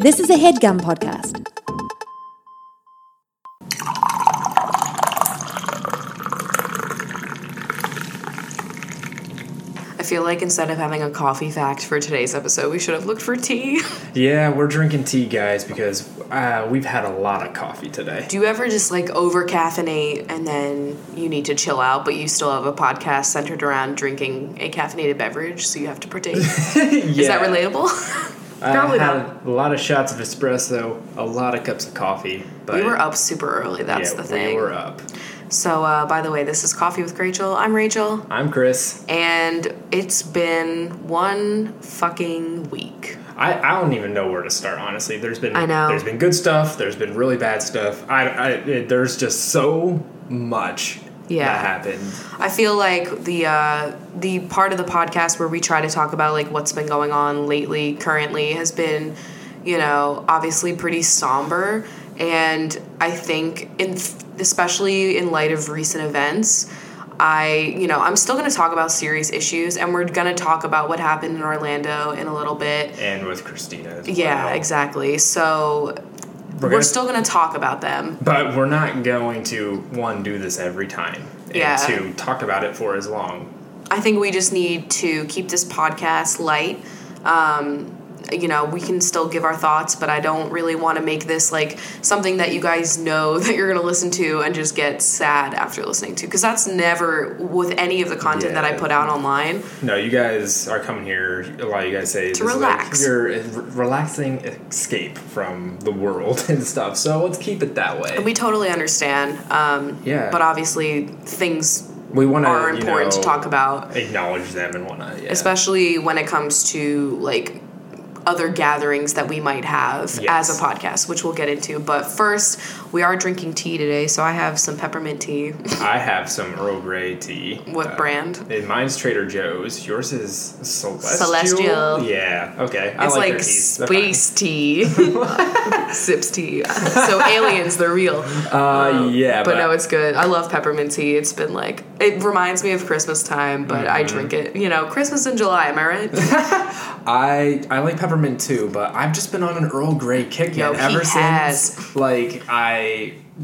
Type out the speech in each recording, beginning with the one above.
This is a headgum podcast. I feel like instead of having a coffee fact for today's episode, we should have looked for tea. Yeah, we're drinking tea, guys, because uh, we've had a lot of coffee today. Do you ever just like over caffeinate and then you need to chill out, but you still have a podcast centered around drinking a caffeinated beverage, so you have to partake? Is that relatable? I Probably had not. a lot of shots of espresso, a lot of cups of coffee. But We were up super early. That's yeah, the thing. We were up. So, uh, by the way, this is Coffee with Rachel. I'm Rachel, I'm Chris. and it's been one fucking week. I, I don't even know where to start. Honestly, there's been I know. there's been good stuff. There's been really bad stuff. I, I it, there's just so much Yeah. that happened. I feel like the uh, the part of the podcast where we try to talk about like what's been going on lately, currently, has been, you know, obviously pretty somber, and I think in especially in light of recent events. I, you know, I'm still going to talk about serious issues, and we're going to talk about what happened in Orlando in a little bit. And with Christina as Yeah, well. exactly. So we're, gonna- still going to talk about them. But we're not going to one do this every time. And Yeah. two talk about it for as long. I think we just need to keep this podcast light. Um, you know, we can still give our thoughts, but I don't really want to make this like something that you guys know that you're going to listen to and just get sad after listening to. Because that's never with any of the content that I put out online. No, you guys are coming here. A lot of you guys say To relax. Like your relaxing escape from the world and stuff. So let's keep it that way. We totally understand. Um, Yeah. But obviously, things We want to are important to talk about. Acknowledge them and whatnot. Yeah. especially when it comes to like other gatherings that we might have Yes. as a podcast, which we'll get into. But first, we are drinking tea today, so I have some peppermint tea. I have some Earl Grey tea. What Uh, brand? mine's Trader Joe's. Yours is Celestial. Celestial. Yeah. Okay. I it's like, like, their teas. They're fine. space tea, sips tea. So aliens, they're real. Uh, yeah, But no, it's good. I love peppermint tea. It's been like it reminds me of Christmas time, but I Mm-hmm. drink it. You know, Christmas in July. Am I right? I I like peppermint too, but I've just been on an Earl Grey kick he ever has. since like I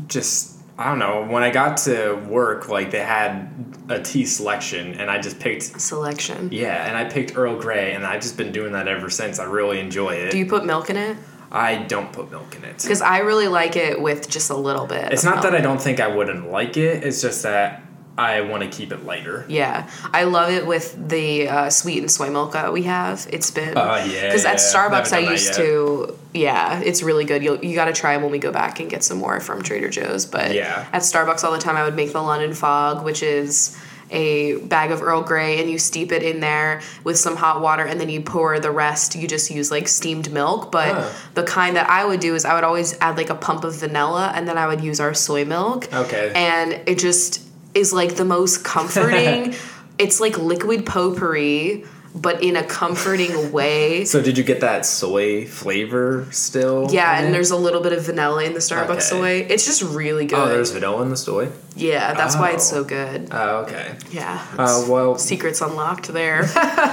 just I don't know when I got to work like they had a tea selection and I just picked Selection. yeah and I picked Earl Grey and I've just been doing that ever since. I really enjoy it. Do you put milk in it? I don't put milk in it. Because I really like it with just a little bit. It's not milk. that I don't think I wouldn't like it. It's just that I want to keep it lighter. Yeah, I love it with the uh, and soy milk that we have. It's been Oh, yeah, because at yeah. Starbucks I used to. Yeah, it's really good. You'll, you got to try it when we go back and get some more from Trader Joe's. But Yeah. at Starbucks all the time, I would make the London Fog, which is a bag of Earl Grey, and you steep it in there with some hot water, and then you pour the rest. You just use like steamed milk, but Huh. the kind that I would do is I would always add like a pump of vanilla, and then I would use our soy milk. Okay. and it just is like the most comforting. it's like liquid potpourri, but in a comforting way. So did you get that soy flavor still? Yeah, and it? there's a little bit of vanilla in the Starbucks Okay. soy. It's just really oh, good. Oh, there's vanilla in the soy. Yeah, that's why it's Oh. so good. Oh, okay. Yeah. Uh, well, secrets unlocked there.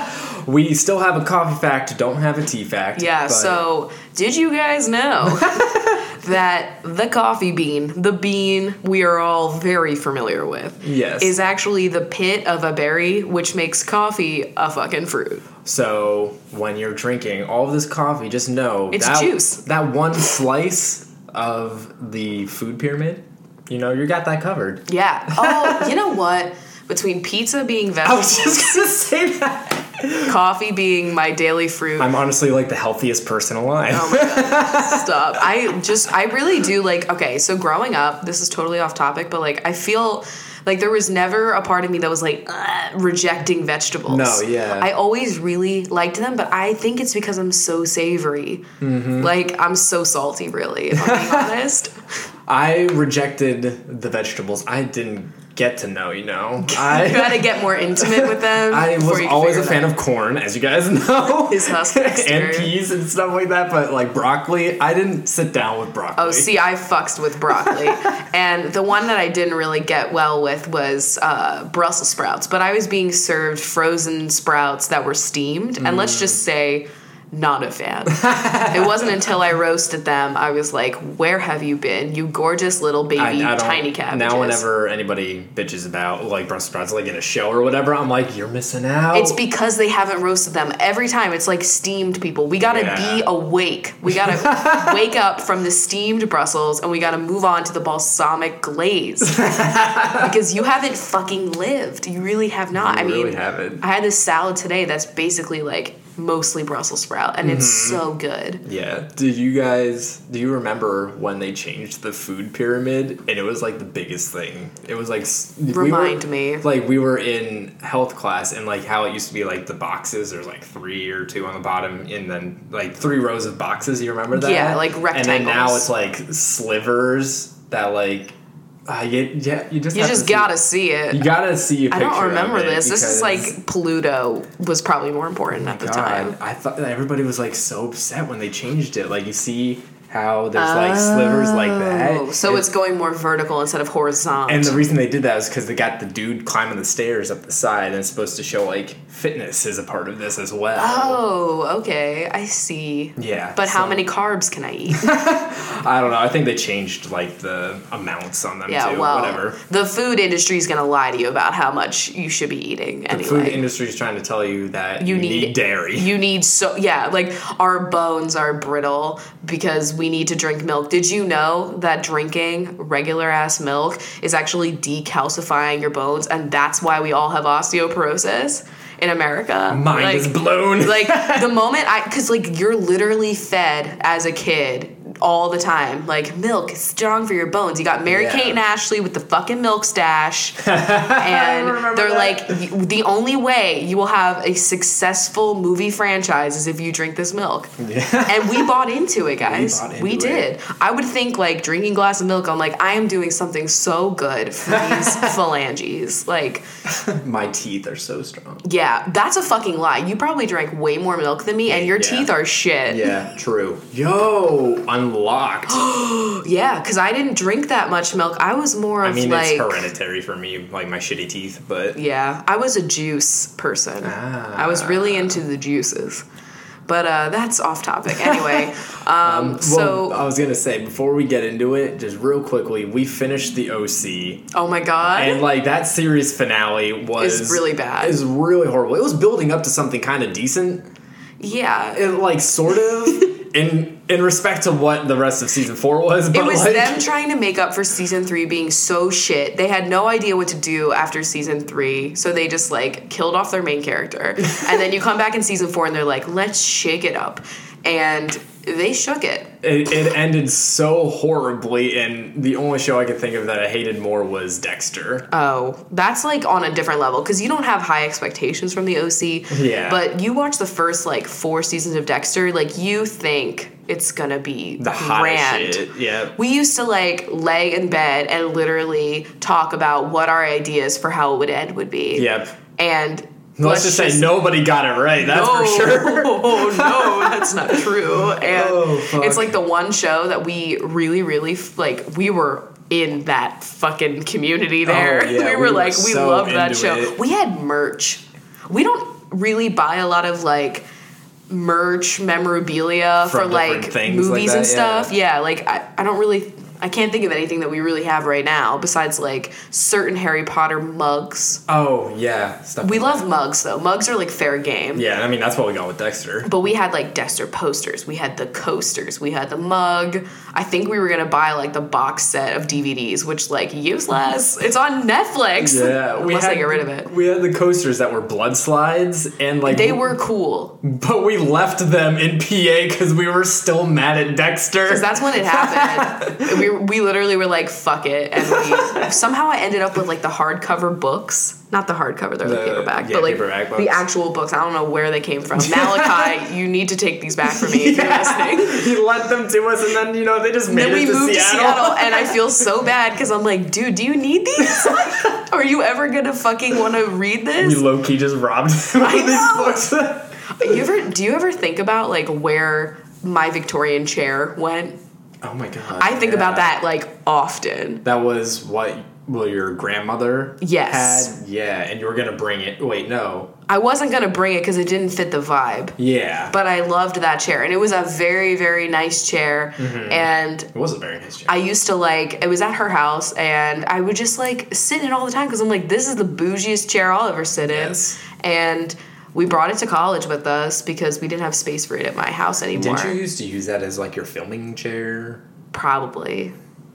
we still have a coffee fact, don't have a tea fact. yeah, but- so did you guys know that the coffee bean, the bean we are all very familiar with, Yes. is actually the pit of a berry, which makes coffee a fucking fruit. So when you're drinking all of this coffee, just know It's that, juice. That one slice of the food pyramid, you know, you got that covered. Yeah. Oh, you know what? Between pizza being vegetables, gonna say that. coffee being my daily fruit. I'm honestly like the healthiest person alive. Oh my god! Stop. I just, I really do like. Okay, so growing up, this is totally off topic, but like, I feel like there was never a part of me that was like rejecting vegetables. No, yeah. I always really liked them, but I think it's because I'm so savory. Mm-hmm. Like I'm so salty, really. If I'm being honest. I rejected the vegetables. I didn't get to know, you know. You I gotta get more intimate with them. I was you always a fan of corn, as you guys know. His husk and peas and stuff like that, but like broccoli, I didn't sit down with broccoli. Oh, see, I fucked with broccoli. and the one that I didn't really get well with was uh, Brussels sprouts. But I was being served frozen sprouts that were steamed. And let's just say not a fan. it wasn't until I roasted them I was like, "Where have you been, you gorgeous little baby I, I tiny cabbages?" Now, whenever anybody bitches about like Brussels sprouts, like in a show or whatever, I'm like, you're missing out. It's because they haven't roasted them. Every time it's like steamed people. We gotta Yeah. be awake. We gotta wake up from the steamed Brussels and we gotta move on to the balsamic glaze. because you haven't fucking lived. You really have not. I really mean, haven't. I had this salad today that's basically like mostly Brussels sprout and it's Mm-hmm. so good. Yeah. Did you guys do you remember when they changed the food pyramid and it was like the biggest thing? It was like s- we were- Remind me. Like we were in health class and like how it used to be like the boxes there's like 3 or 2 on the bottom and then like 3 rows of boxes, you remember that? Yeah, like rectangles. And then now it's like slivers that like uh, you, yeah, you just You just see- gotta see it. you gotta see a I don't remember this. This is like Pluto was probably more important at the God, time. I thought that everybody was like so upset when they changed it. Like you see how there's like slivers like that. Oh, so And- it's going more vertical instead of horizontal. and the reason they did that is because they got the dude climbing the stairs up the side, and it's supposed to show like fitness is a part of this as well. Oh, okay. I see. Yeah, But how many carbs can I eat? I don't know. I think they changed like the amounts on them yeah, too. well, Whatever. the food industry is going to lie to you about how much you should be eating The anyway. food industry is trying to tell you that you, you need, need, dairy. You need so yeah, like our bones are brittle because we need to drink milk. Did you know that drinking regular ass milk is actually decalcifying your bones and that's why we all have osteoporosis in America? Mind Like- is blown. like the moment I, because like you're literally fed as a kid all the time. Like milk is strong for your bones. You got Mary Yeah. Kate and Ashley with the fucking milk stash, and remember they're that. like, the only way you will have a successful movie franchise is if you drink this milk. Yeah. And we bought into it, guys. bought We, into did. it. I would think like drinking a glass of milk. I'm like, I am doing something so good for these phalanges. Like. My teeth are so strong. Yeah, that's a fucking lie. You probably drank way more milk than me, and your Yeah. teeth are shit. Yeah, true. Yo, unlocked. Yeah, because I didn't drink that much milk. I was more I mean, like. it's hereditary for me, like my shitty teeth, but Yeah, I was a juice person. Ah. I was really into the juices. But uh, that's off topic. Anyway, um, so. well, I was gonna say before we get into it, just real quickly, we finished the OC, oh my god. and like that series finale was Is really bad. Is really horrible. It was building up to something kind of decent, yeah. it, like sort of in in respect to what the rest of season four was. But It was like, them trying to make up for season three being so shit. They had no idea what to do after season three, so they just like killed off their main character. and then you come back in season four and they're like, let's shake it up. And they shook it. it, it ended so horribly, and the only show I could think of that I hated more was Dexter. Oh, that's like on a different level because you don't have high expectations from the OC. Yeah. But you watch the first like four seasons of Dexter, like you think it's gonna be the grand. shit. Yeah. We used to like lay in bed and literally talk about what our ideas for how it would end would be. Yep. And Let's, just, say nobody got it right. That's for sure. Oh no, that's not true. And Oh, it's like the one show that we really, really like. We were in that fucking community oh, there. Oh, yeah, we, we were were like, we so loved that show. it. We had merch. We don't really buy a lot of like merch memorabilia From for like things like movies that, and yeah. stuff. Yeah, like I, I don't really. I can't think of anything that we really have right now besides like certain Harry Potter mugs. Oh yeah, stuff. We love mugs though. Mugs are like fair game. Yeah, I mean that's what we got with Dexter. But we had like Dexter posters. We had the coasters. We had the mug. I think we were gonna buy like the box set of DVDs, which like useless. It's on Netflix. Yeah, we unless had, they get rid of it. We had the coasters that were blood slides, and like They were cool but we left them in PA because we were still mad at Dexter. because that's when it happened. we we literally were like fuck it, and we somehow I ended up with like the hardcover books. Not the hardcover, they're the, The- paperback, yeah, but like paperback the actual books. I don't know where they came from. Malachi, you need to take these back from me if you're listening. he lent them to us, and then you know they just made then we to moved Seattle. to Seattle, and I feel so bad because I'm like, dude, do you need these? Are you ever gonna fucking want to read we this? low key just robbed him of these books. you ever do you ever think about like where my Victorian chair went? Oh my god! I think yeah. about that like often. That was what well your grandmother Yes. had yeah and you were gonna bring it wait no I wasn't gonna bring it because it didn't fit the vibe. yeah But I loved that chair, and it was a very, very nice chair. Mm-hmm. And it was a very nice chair I used to like it was at her house, and I would just like sit in it all the time because I'm like, this is the bougiest chair I'll ever sit in. Yes. And we brought it to college with us because we didn't have space for it at my house anymore. didn't you used to use that as like your filming chair Probably.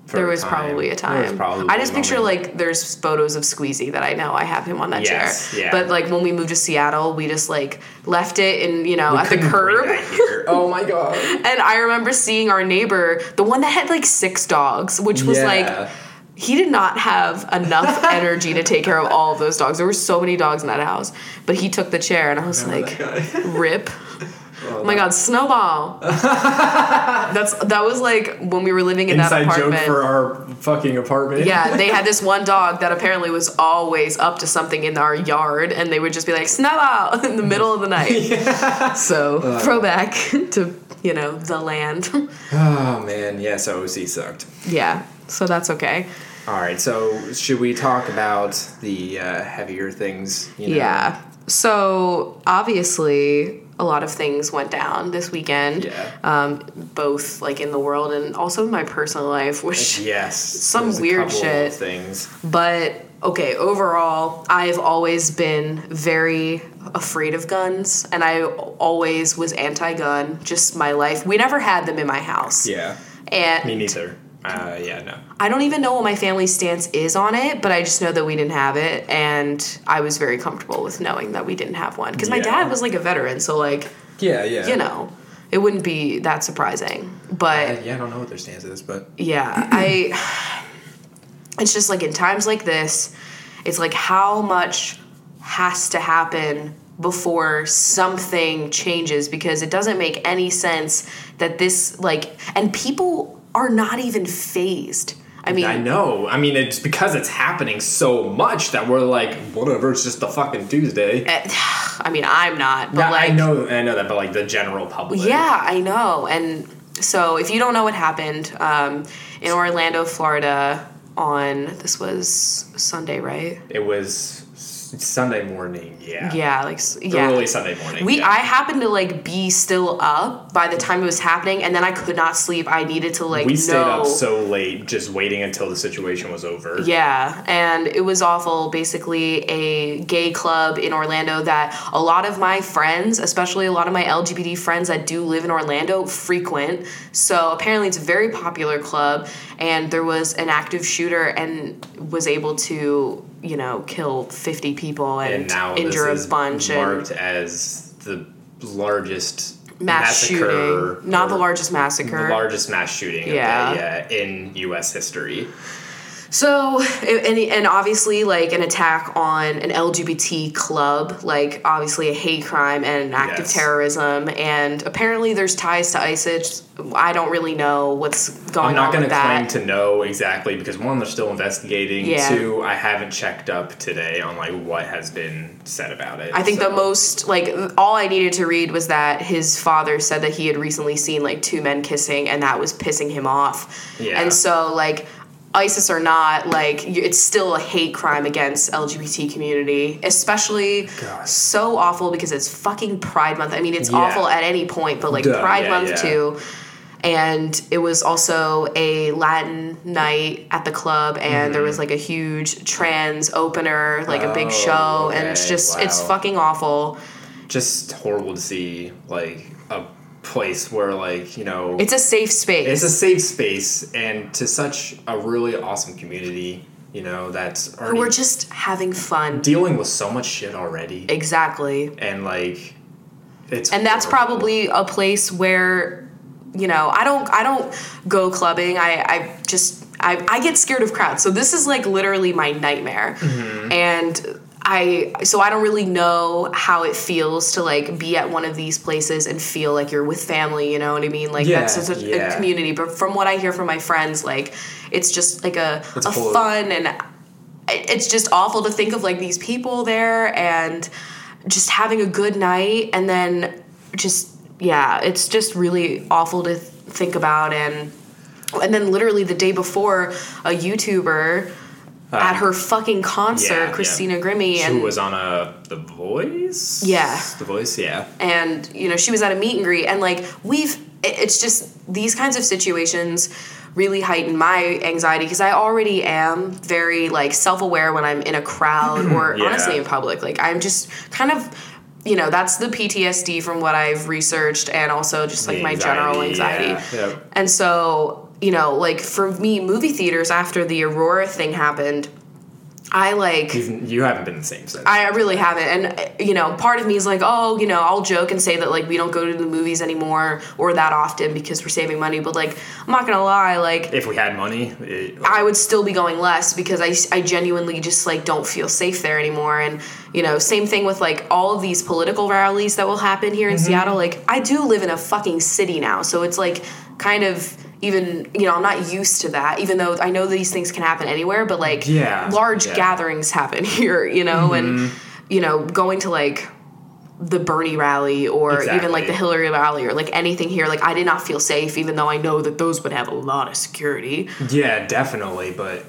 There was time. probably a There was time. I just picture like there's photos of Squeezy that I know I have him on that Yes, chair. yeah. But like when we moved to Seattle, we just like left it in you know We at the curb. oh my god And I remember seeing our neighbor, the one that had like six dogs, which was Yeah. like he did not have enough energy to take care of all of those dogs. There were so many dogs in that house, but he took the chair, and I was like, "Rip." Oh my god, Snowball! That's that was like when we were living in that inside joke apartment. for our fucking apartment yeah, they had this one dog that apparently was always up to something in our yard, and they would just be like "Snowball" in the middle of the night. So Uh. throwback to you know the land. oh man yeah so OC sucked yeah, so that's okay. all right so should we talk about the uh, heavier things you know? Yeah. So obviously, a lot of things went down this weekend. Yeah. Um, both like in the world and also in my personal life, which. yes Some weird shit. things But okay, overall, I've always been very afraid of guns, and I always was anti-gun. Just my life. We never had them in my house. yeah And me neither uh, yeah no I don't even know what my family's stance is on it, but I just know that we didn't have it, and I was very comfortable with knowing that we didn't have one. Because my Yeah. dad was like a veteran, so like, yeah yeah you know, it wouldn't be that surprising. But I, yeah I don't know what their stance is but yeah, I. It's just like in times like this, it's like how much has to happen before something changes because it doesn't make any sense that this like and people are not even phased. I mean, I know. I mean, it's because it's happening so much that we're like, whatever. It's just a fucking Tuesday. eh, I mean, I'm not, but Yeah, like, I know, I know that, but like the general public. Yeah, I know. And so, if you don't know what happened um, in Orlando, Florida, on this was Sunday, right? it was Sunday morning. Yeah, Yeah, like yeah. early Sunday morning. We yeah. I happened to like be still up by the time it was happening, and then I could not sleep. I needed to like we stayed up so late, just waiting until the situation was over. Yeah, and it was awful. Basically, a gay club in Orlando that a lot of my friends, especially a lot of my LGBT friends that do live in Orlando, frequent. So apparently, it's a very popular club, and there was an active shooter and was able to, you know, kill 50 people and, and now injure a bunch and marked as the largest mass shooting. Not the largest massacre. the largest mass shooting. Yeah. yeah, yeah, in U.S. history. So, and, and obviously, like an attack on an LGBT club, like obviously a hate crime and active Yes. Of terrorism, and apparently there's ties to ISIS. I don't really know what's going on. I'm not going to claim to know exactly because one, they're still investigating. Yeah. Two, I haven't checked up today on like what has been said about it. I think so- the most like all I needed to read was that his father said that he had recently seen like two men kissing and that was pissing him off. Yeah. And so like ISIS or not, like it's still a hate crime against LGBT community, especially God. so awful because it's fucking Pride Month. I mean, it's Yeah. awful at any point, but like Duh, Pride yeah, Month yeah. too. And it was also a Latin night at the club, and there was like a huge trans opener, like a big Mm-hmm. Oh, show, and it's okay, just it's fucking awful. just horrible to see like a place where like you know It's a safe space. it's a safe space and to such a really awesome community. You know that's already We're just having fun. dealing with so much shit already, Exactly. and like it's and that's horrible. probably a place where you know i don't i don't go clubbing i i just i, I get scared of crowds so this is like literally my nightmare Mm-hmm. and i so i don't really know how it feels to like be at one of these places and feel like you're with family you know what i mean? Like Yeah, that's such a, a community. But from what i hear from my friends like it's just like a, It's a fun and it's just awful to think of like these people there and just having a good night and then just yeah it's just really awful to think about and and then literally the day before a youtuber at her fucking concert, yeah, yeah. Christina Grimmie, Who and was on a The Voice? Yeah. The Voice, yeah. and you know she was at a meet and greet and like we've it- it's just these kinds of situations really heighten my anxiety because i already am very like self-aware when i'm in a crowd or Yeah. honestly in public like i'm just kind of you know that's the ptsd from what i've researched and also just like my general anxiety, yeah. Yep. and so you know like for me movie theaters after the aurora thing happened i like You've, you haven't been the same since. I really haven't. And, you know, part of me is like, oh, you know, I'll joke and say that, like, we don't go to the movies anymore or that often because we're saving money. But, like, I'm not going to lie, like, if we had money, it, I would still be going less because I, I genuinely just, like, don't feel safe there anymore. And, you know, same thing with, like, all of these political rallies that will happen here in mm-hmm. Seattle. Like, I do live in a fucking city now. So it's, like, kind of even you know i'm not used to that even though i know these things can happen anywhere but like Yeah, large yeah. gatherings happen here you know and mm-hmm. you know going to like the Bernie rally or even like the Hillary rally or like anything here like I did not feel safe even though I know that those would have a lot of security yeah, definitely. But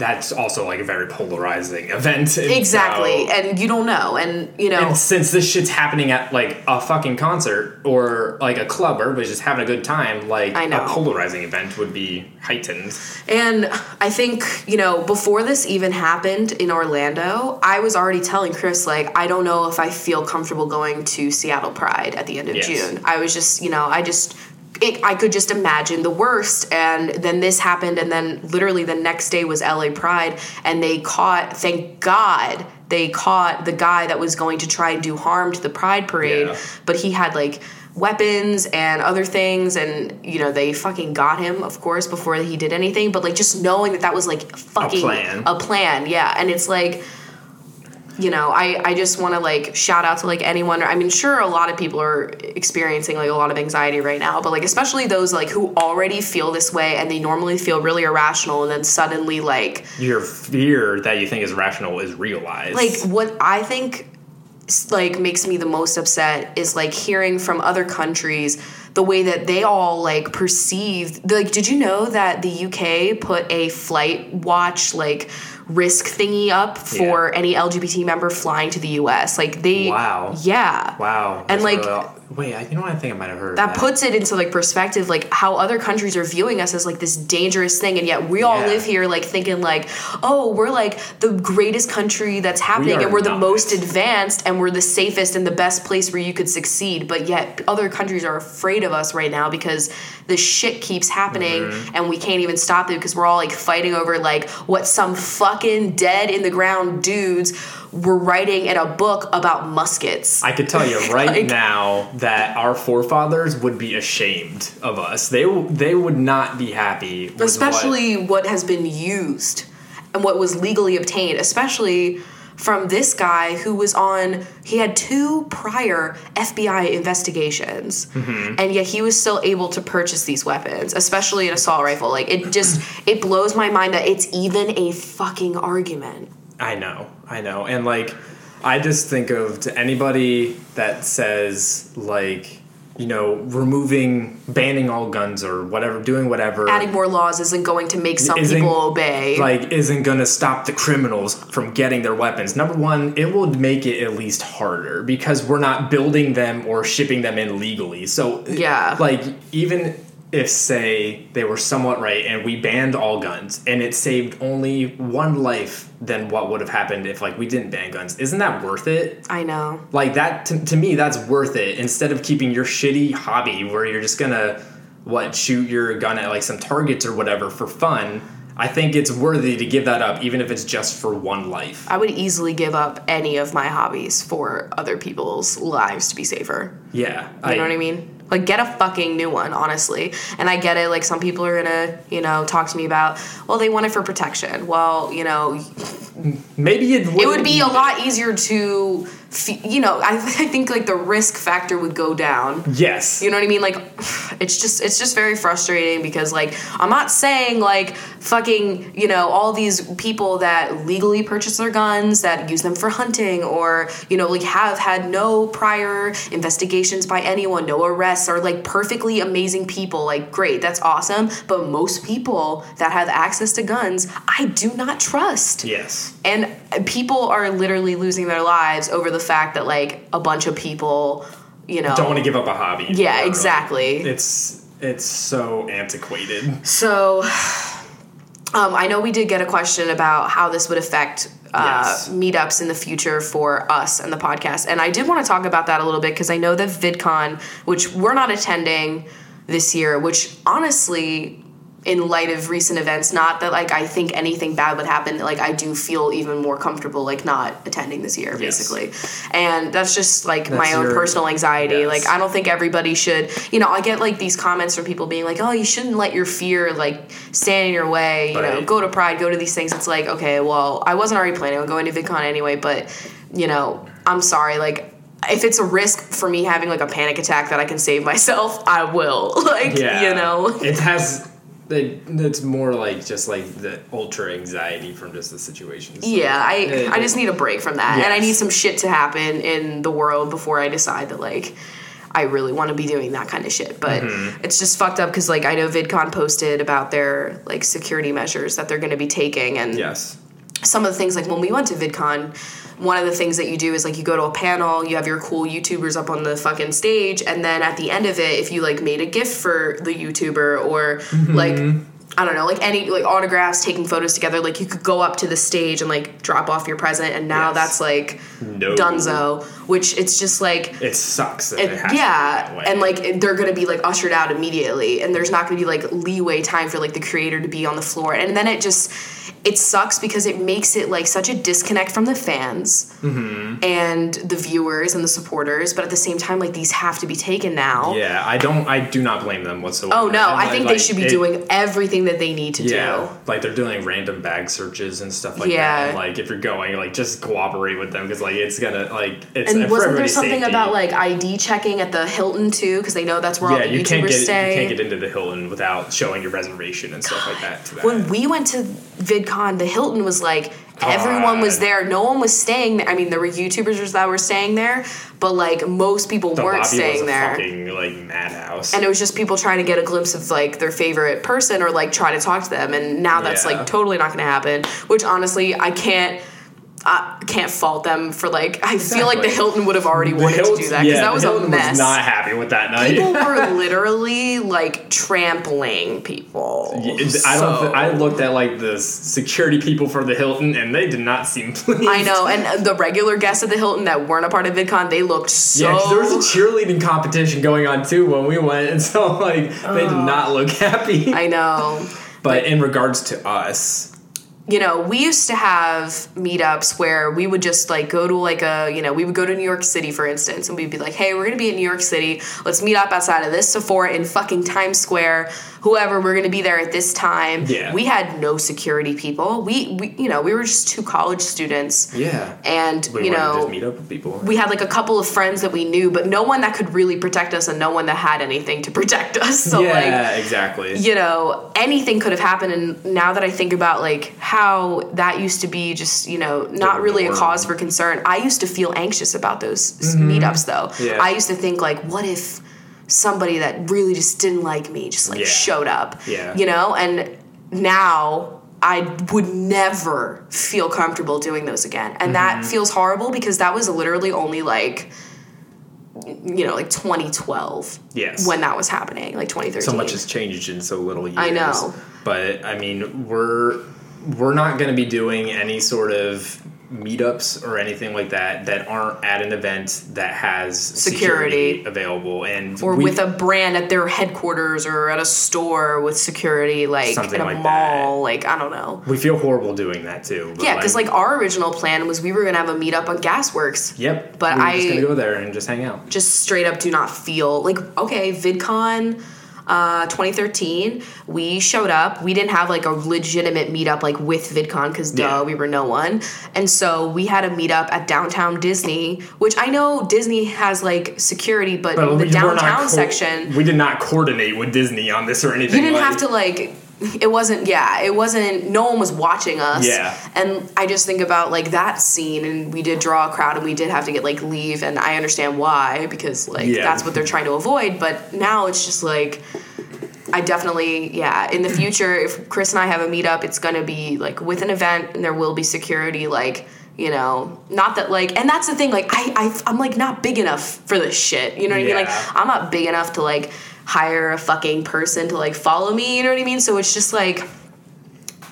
that's also like a very polarizing event. and exactly so- and you don't know and you know and since this shit's happening at like a fucking concert or like a club where everybody's just having a good time, like I know. a polarizing event would be heightened. And I think, you know, before this even happened in Orlando, I was already telling Chris, like, I don't know if I feel comfortable going to Seattle Pride at the end of Yes. June. I was just, you know, I just. It, I could just imagine the worst, and then this happened, and then literally the next day was LA Pride, and they caught, thank God, they caught the guy that was going to try and do harm to the Pride parade, Yeah. but he had like weapons and other things and you know they fucking got him of course before he did anything but like just knowing that that was like fucking plan. a plan yeah and it's like you know i i just want to like shout out to like anyone i mean sure a lot of people are experiencing like a lot of anxiety right now but like especially those like who already feel this way and they normally feel really irrational and then suddenly like Your fear that you think is rational is realized. like what I think like makes me the most upset is like hearing from other countries the way that they all like perceive like did you know that the UK put a flight watch like risk thingy up for Yeah. any LGBT member flying to the US like they Wow. yeah wow. and, that's like, really- wait, I, you know what? I think I might have heard that of puts it into like perspective like how other countries are viewing us as like this dangerous thing and yet we all Yeah. live here like thinking like oh we're like the greatest country that's happening are and we're the most advanced and we're the safest and the best place where you could succeed but yet other countries are afraid of us right now because the shit keeps happening Mm-hmm. and we can't even stop it because we're all like fighting over like what some fucking dead in the ground dudes were writing in a book about muskets I could tell you right Like- now that our forefathers would be ashamed of us. They they would not be happy. With especially what, has been used and what was legally obtained especially from this guy who was on he had two prior FBI investigations. Mm-hmm. And yet he was still able to purchase these weapons especially an assault rifle. Like it just it blows my mind that it's even a fucking argument. I know, I know, and like I just think of to anybody that says like you know removing banning all guns or whatever, doing whatever. adding more laws isn't going to make some people obey like isn't gonna stop the criminals from getting their weapons. Number one, it will make it at least harder because we're not building them or shipping them in legally. So Yeah. like even if say they were somewhat right and we banned all guns and it saved only one life than what would have happened if like we didn't ban guns. Isn't that worth it? I know. Like that to, to me that's worth it. Instead of keeping your shitty hobby where you're just gonna what shoot your gun at like some targets or whatever for fun i think it's worthy to give that up even if it's just for one life. I would easily give up any of my hobbies for other people's lives to be safer. Yeah You know what I mean? Like, get a fucking new one, honestly. And I get it. Like, some people are gonna, you know, talk to me about, well, they want it for protection. Well, you know, maybe it would it would be a lot easier to, you know, I, I think like the risk factor would go down. yes You know what I mean? Like, it's just it's just very frustrating because like I'm not saying like fucking you know all these people that legally purchase their guns that use them for hunting or you know like have had no prior investigations by anyone, no arrests are like perfectly amazing people. Like great, that's awesome. But most people that have access to guns, I do not trust. Yes. And people are literally losing their lives over the fact that like a bunch of people, you know, Don't want to give up a hobby. Yeah, exactly. It's it's so antiquated. So, um, I know we did get a question about how this would affect uh, Yes. meetups in the future for us and the podcast, and I did want to talk about that a little bit because I know that VidCon, which we're not attending this year, which honestly. In light of recent events, not that like I think anything bad would happen. Like I do feel even more comfortable like not attending this year, Yes. basically, and that's just like my own your- personal anxiety. Yes. Like I don't think everybody should. You know, I get like these comments from people being like, "Oh, you shouldn't let your fear like stand in your way." You know, go to Pride, go to these things. It's like, okay, well, I wasn't already planning on going to VidCon anyway, but you know, I'm sorry. Like, if it's a risk for me having like a panic attack that I can save myself, I will. like, Yeah. you know. It has. It, it's more like just like the ultra anxiety from just the situation. So Yeah, I it- I just need a break from that, and I need some shit to happen in the world before I decide that like I really want to be doing that kind of shit. But Mm-hmm. it's just fucked up because like I know VidCon posted about their like security measures that they're going to be taking, and Yes. some of the things like when we went to VidCon. One of the things that you do is like you go to a panel, you have your cool YouTubers up on the fucking stage, and then at the end of it, if you like made a gift for the YouTuber or mm-hmm. like I don't know, like any like autographs, taking photos together, like you could go up to the stage and like drop off your present, and now Yes. that's like No. Dunzo, which it's just like It sucks. That it, it, has to be yeah, and like they're gonna be like ushered out immediately, and there's not gonna be like leeway time for like the creator to be on the floor, and then it just it sucks because it makes it like such a disconnect from the fans Mm-hmm. and the viewers and the supporters, but at the same time, like these have to be taken now. Yeah, I don't. I do not blame them whatsoever. Oh no, And, I think they like, should be it- doing everything that they need to Yeah, do. like they're doing random bag searches and stuff like Yeah. that. And, like if you're going, like just cooperate with them because like it's gonna like it's And wasn't there something safety. about like ID checking at the Hilton too? Because they know that's where all yeah, the you YouTubers can't get stay. you can't get into the Hilton without showing your reservation and stuff like that. To that. when we went to VidCon, the Hilton was like everyone was there. No one was staying there. I mean, there were YouTubers that were staying there, but like most people the weren't staying was a there. fucking like madhouse. and it was just people trying to get a glimpse of like their favorite person or like try to talk to them. And now that's Yeah. like totally not going to happen. Which honestly, I can't. I can't fault them for like. I feel like the Hilton would have already wanted to do that because yeah, that was Hilton a mess. Was not happy with that night. people were literally like trampling people. It- I don't. Th- I looked at like the security people for the Hilton, and they did not seem pleased. I know, and the regular guests at the Hilton that weren't a part of VidCon, they looked so. Yeah, there was a cheerleading competition going on too when we went, and so like they did not look happy. I know. but in regards to us, You know, we used to have meetups where we would just like go to like a, you know, we would go to New York City, for instance, and we'd be like, hey, we're gonna be in New York City. Let's meet up outside of this Sephora in fucking Times Square. Whoever, we're gonna be there at this time. Yeah. We had no security people. We, we you know, we were just two college students. yeah, And, we you know, just meet up with people. we had like a couple of friends that we knew, but no one that could really protect us and no one that had anything to protect us. So yeah, like exactly. you know, anything could have happened and now that I think about like how that used to be just, you know, not really a cause for concern. I used to feel anxious about those s meetups though. Mm-hmm. Yeah. I used to think like what if somebody that really just didn't like me just like Yeah. showed up. Yeah. You know, and now I would never feel comfortable doing those again. And that Mm-hmm. feels horrible because that was literally only like you know, like 2012 Yes. when that was happening, like 2013. so much has changed in so little years. I know. But I mean, we're we're not going to be doing any sort of meetups or anything like that that aren't at an event that has security, Security. available and or with a brand at their headquarters or at a store with security, like Something in a like mall, like I don't know. we feel horrible doing that too. but, Yeah, because like our original plan was we were gonna have a meetup on Gasworks. Yep. But we I- just gonna go there and just hang out. Just straight up do not feel like okay, VidCon. Uh, 2013. We showed up. We didn't have like a legitimate meetup like with VidCon because duh, Yeah. we were no one. And so we had a meetup at downtown Disney, which I know Disney has like security, but, But the we downtown co- section, We did not coordinate with Disney on this or anything. you didn't like- have to like it wasn't yeah it wasn't no one was watching us Yeah. and i just think about like that scene and we did draw a crowd and we did have to get like leave and i understand why because like Yeah. that's what they're trying to avoid but now it's just like i definitely yeah in the future if chris and i have a meetup it's going to be like with an event and there will be security like you know not that like and that's the thing like i, I i'm like not big enough for this shit you know what i mean like i'm not big enough to like hire a fucking person to like follow me you know what i mean? So it's just like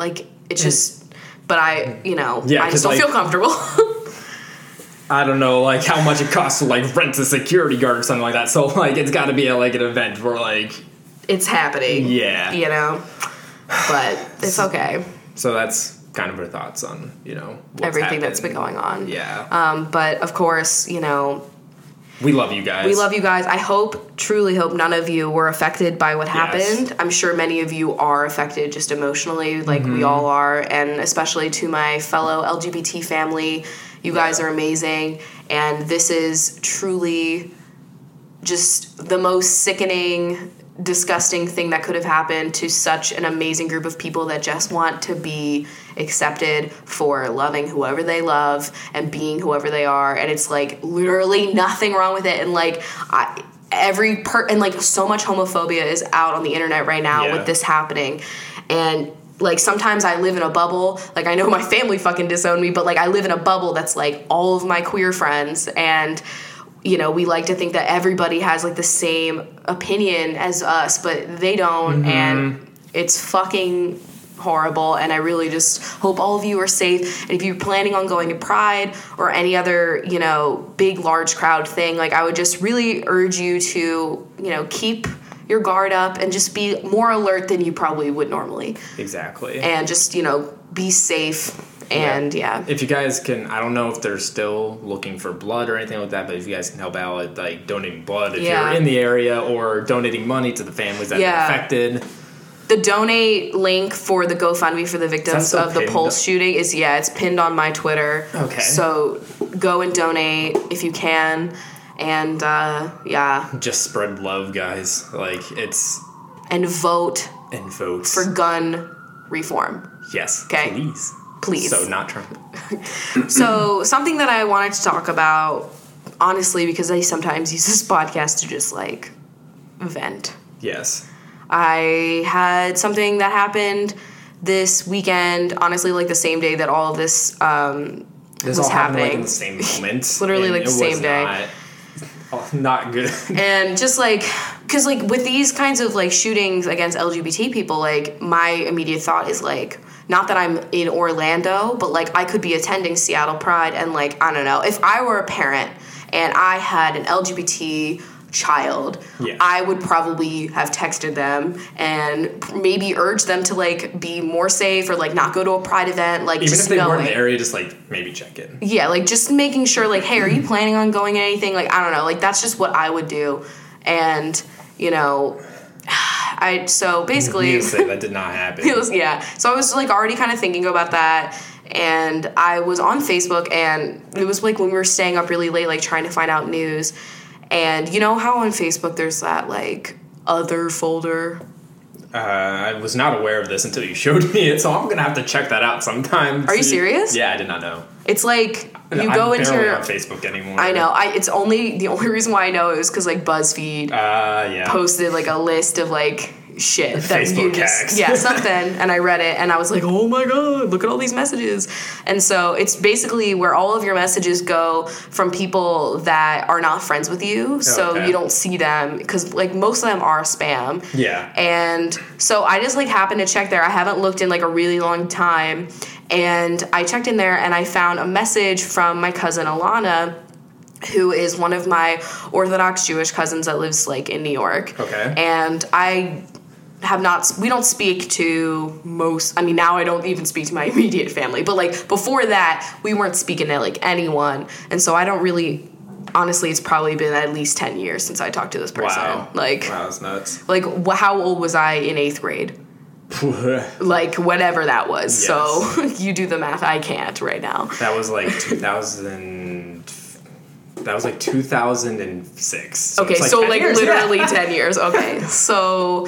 like it's just but i you know Yeah, i just don't like- feel comfortable. I don't know, like how much it costs to like rent a security guard or something like that. So like it's got to be at like an event where like it's happening Yeah. you know? But it's okay. So that's kind of our thoughts on you know what's everything that's been going on. Yeah, um but of course you know we love you guys. We love you guys. I hope, truly hope none of you were affected by what happened. I'm sure many of you are affected just emotionally, like Mm-hmm. we all are. And especially to my fellow LGBT family, you guys Yeah. are amazing. And this is truly just the most sickening, disgusting thing that could have happened to such an amazing group of people that just want to be accepted for loving whoever they love and being whoever they are. And it's like literally nothing wrong with it. And like, I, every per and like so much homophobia is out on the internet right now Yeah. with this happening. And like sometimes I live in a bubble. Like I know my family fucking disowned me, but like I live in a bubble that's like all of my queer friends and you know, we like to think that everybody has like the same opinion as us, but they don't mm-hmm. and it's fucking horrible and I really just hope all of you are safe. And if you're planning on going to Pride or any other, you know, big large crowd thing, like I would just really urge you to, you know, keep your guard up and just be more alert than you probably would normally. exactly. And just, you know, be safe and yeah. If you guys can, I don't know if they're still looking for blood or anything like that, but if you guys can help out with like donating blood if Yeah. you're in the area or donating money to the families that Yeah. are affected. The donate link for the GoFundMe for the victims of the? Pulse shooting is yeah, it's pinned on my Twitter. Okay. So go and donate if you can, and uh, yeah, Just spread love, guys. Like it's and vote and vote for gun reform, yes, Okay. please, please. So not Trump. So something that I wanted to talk about, honestly, because I sometimes use this podcast to just like vent. Yes. I had something that happened this weekend, honestly, like the same day that all of this um, This was all happened like happening. in the same moment. Literally, like, the same day. Not, not good. and just like because like with these kinds of like shootings against lgbt people like my immediate thought is like not that i'm in orlando but like i could be attending seattle pride and like i don't know if i were a parent and i had an lgbt child Yeah. i would probably have texted them and maybe urge them to like be more safe or like not go to a pride event like Even just if they weren't in the area, just like maybe check in. Yeah, like just making sure, like, hey, are you planning on going anything? Like, I don't know. Like, that's just what I would do. And, you know, I, so basically, say, that did not happen. was, yeah. So I was like already kind of thinking about that. And I was on Facebook and it was like when we were staying up really late, like trying to find out news. And you know how on Facebook there's that like other folder? Uh, I was not aware of this until you showed me it, so I'm gonna have to check that out sometime. Are you serious? Yeah, I did not know. It's like you I'm go into your. on Facebook anymore. I know. I it's only the only reason why I know is because like BuzzFeed Uh, yeah. posted like a list of like shit that Facebook you just yeah something and I read it and I was like oh my god look at all these messages and so it's basically where all of your messages go from people that are not friends with you oh, so you don't see them because like most of them are spam Yeah. and so I just like happened to check there. I haven't looked in like a really long time. And I checked in there and I found a message from my cousin Alana, who is one of my Orthodox Jewish cousins that lives like in New York. Okay. And I have not we don't speak to most I mean now I don't even speak to my immediate family, but like before that we weren't speaking to like anyone. And so I don't really honestly, it's probably been at least ten years since I talked to this person. Wow. Like, wow, that's nuts. like wh- how old was I in eighth grade? Like whatever that was. So you do the math. I can't right now. that was like 2000. That was like 2006. So Okay, it's so 10 like years, yeah. literally 10 years. Okay. So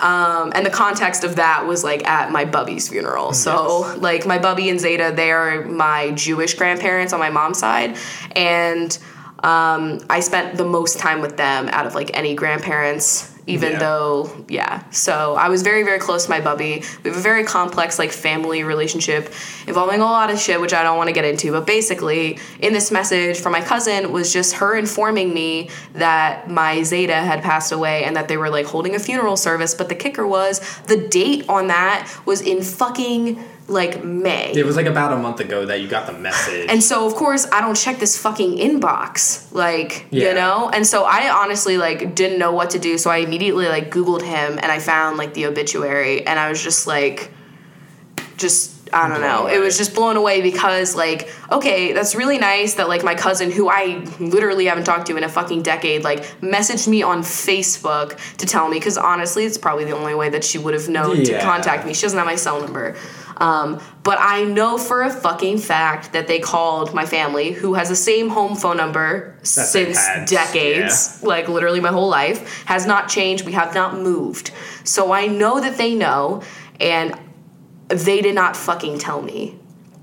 um and the context of that was like at my bubby's funeral. So Yes. like my bubby and Zeta, they are my Jewish grandparents on my mom's side and um I spent the most time with them out of like any grandparents even Yeah. though yeah so i was very very close to my bubby we have a very complex like family relationship involving a lot of shit which i don't want to get into but basically in this message from my cousin was just her informing me that my zeta had passed away and that they were like holding a funeral service but the kicker was the date on that was in fucking like may It was like about a month ago that you got the message. and so of course I don't check this fucking inbox, like Yeah. you know. And so I honestly like didn't know what to do, so I immediately like Googled him and I found like the obituary, and I was just like, just I don't Blown know. It was just blown away because like okay, that's really nice that like my cousin who I literally haven't talked to in a fucking decade like messaged me on Facebook to tell me because honestly it's probably the only way that she would have known to contact me. She doesn't have my cell number. Um, but I know for a fucking fact that they called my family, who has the same home phone number they've since decades, like literally my whole life, has not changed. We have not moved. So I know that they know, and they did not fucking tell me.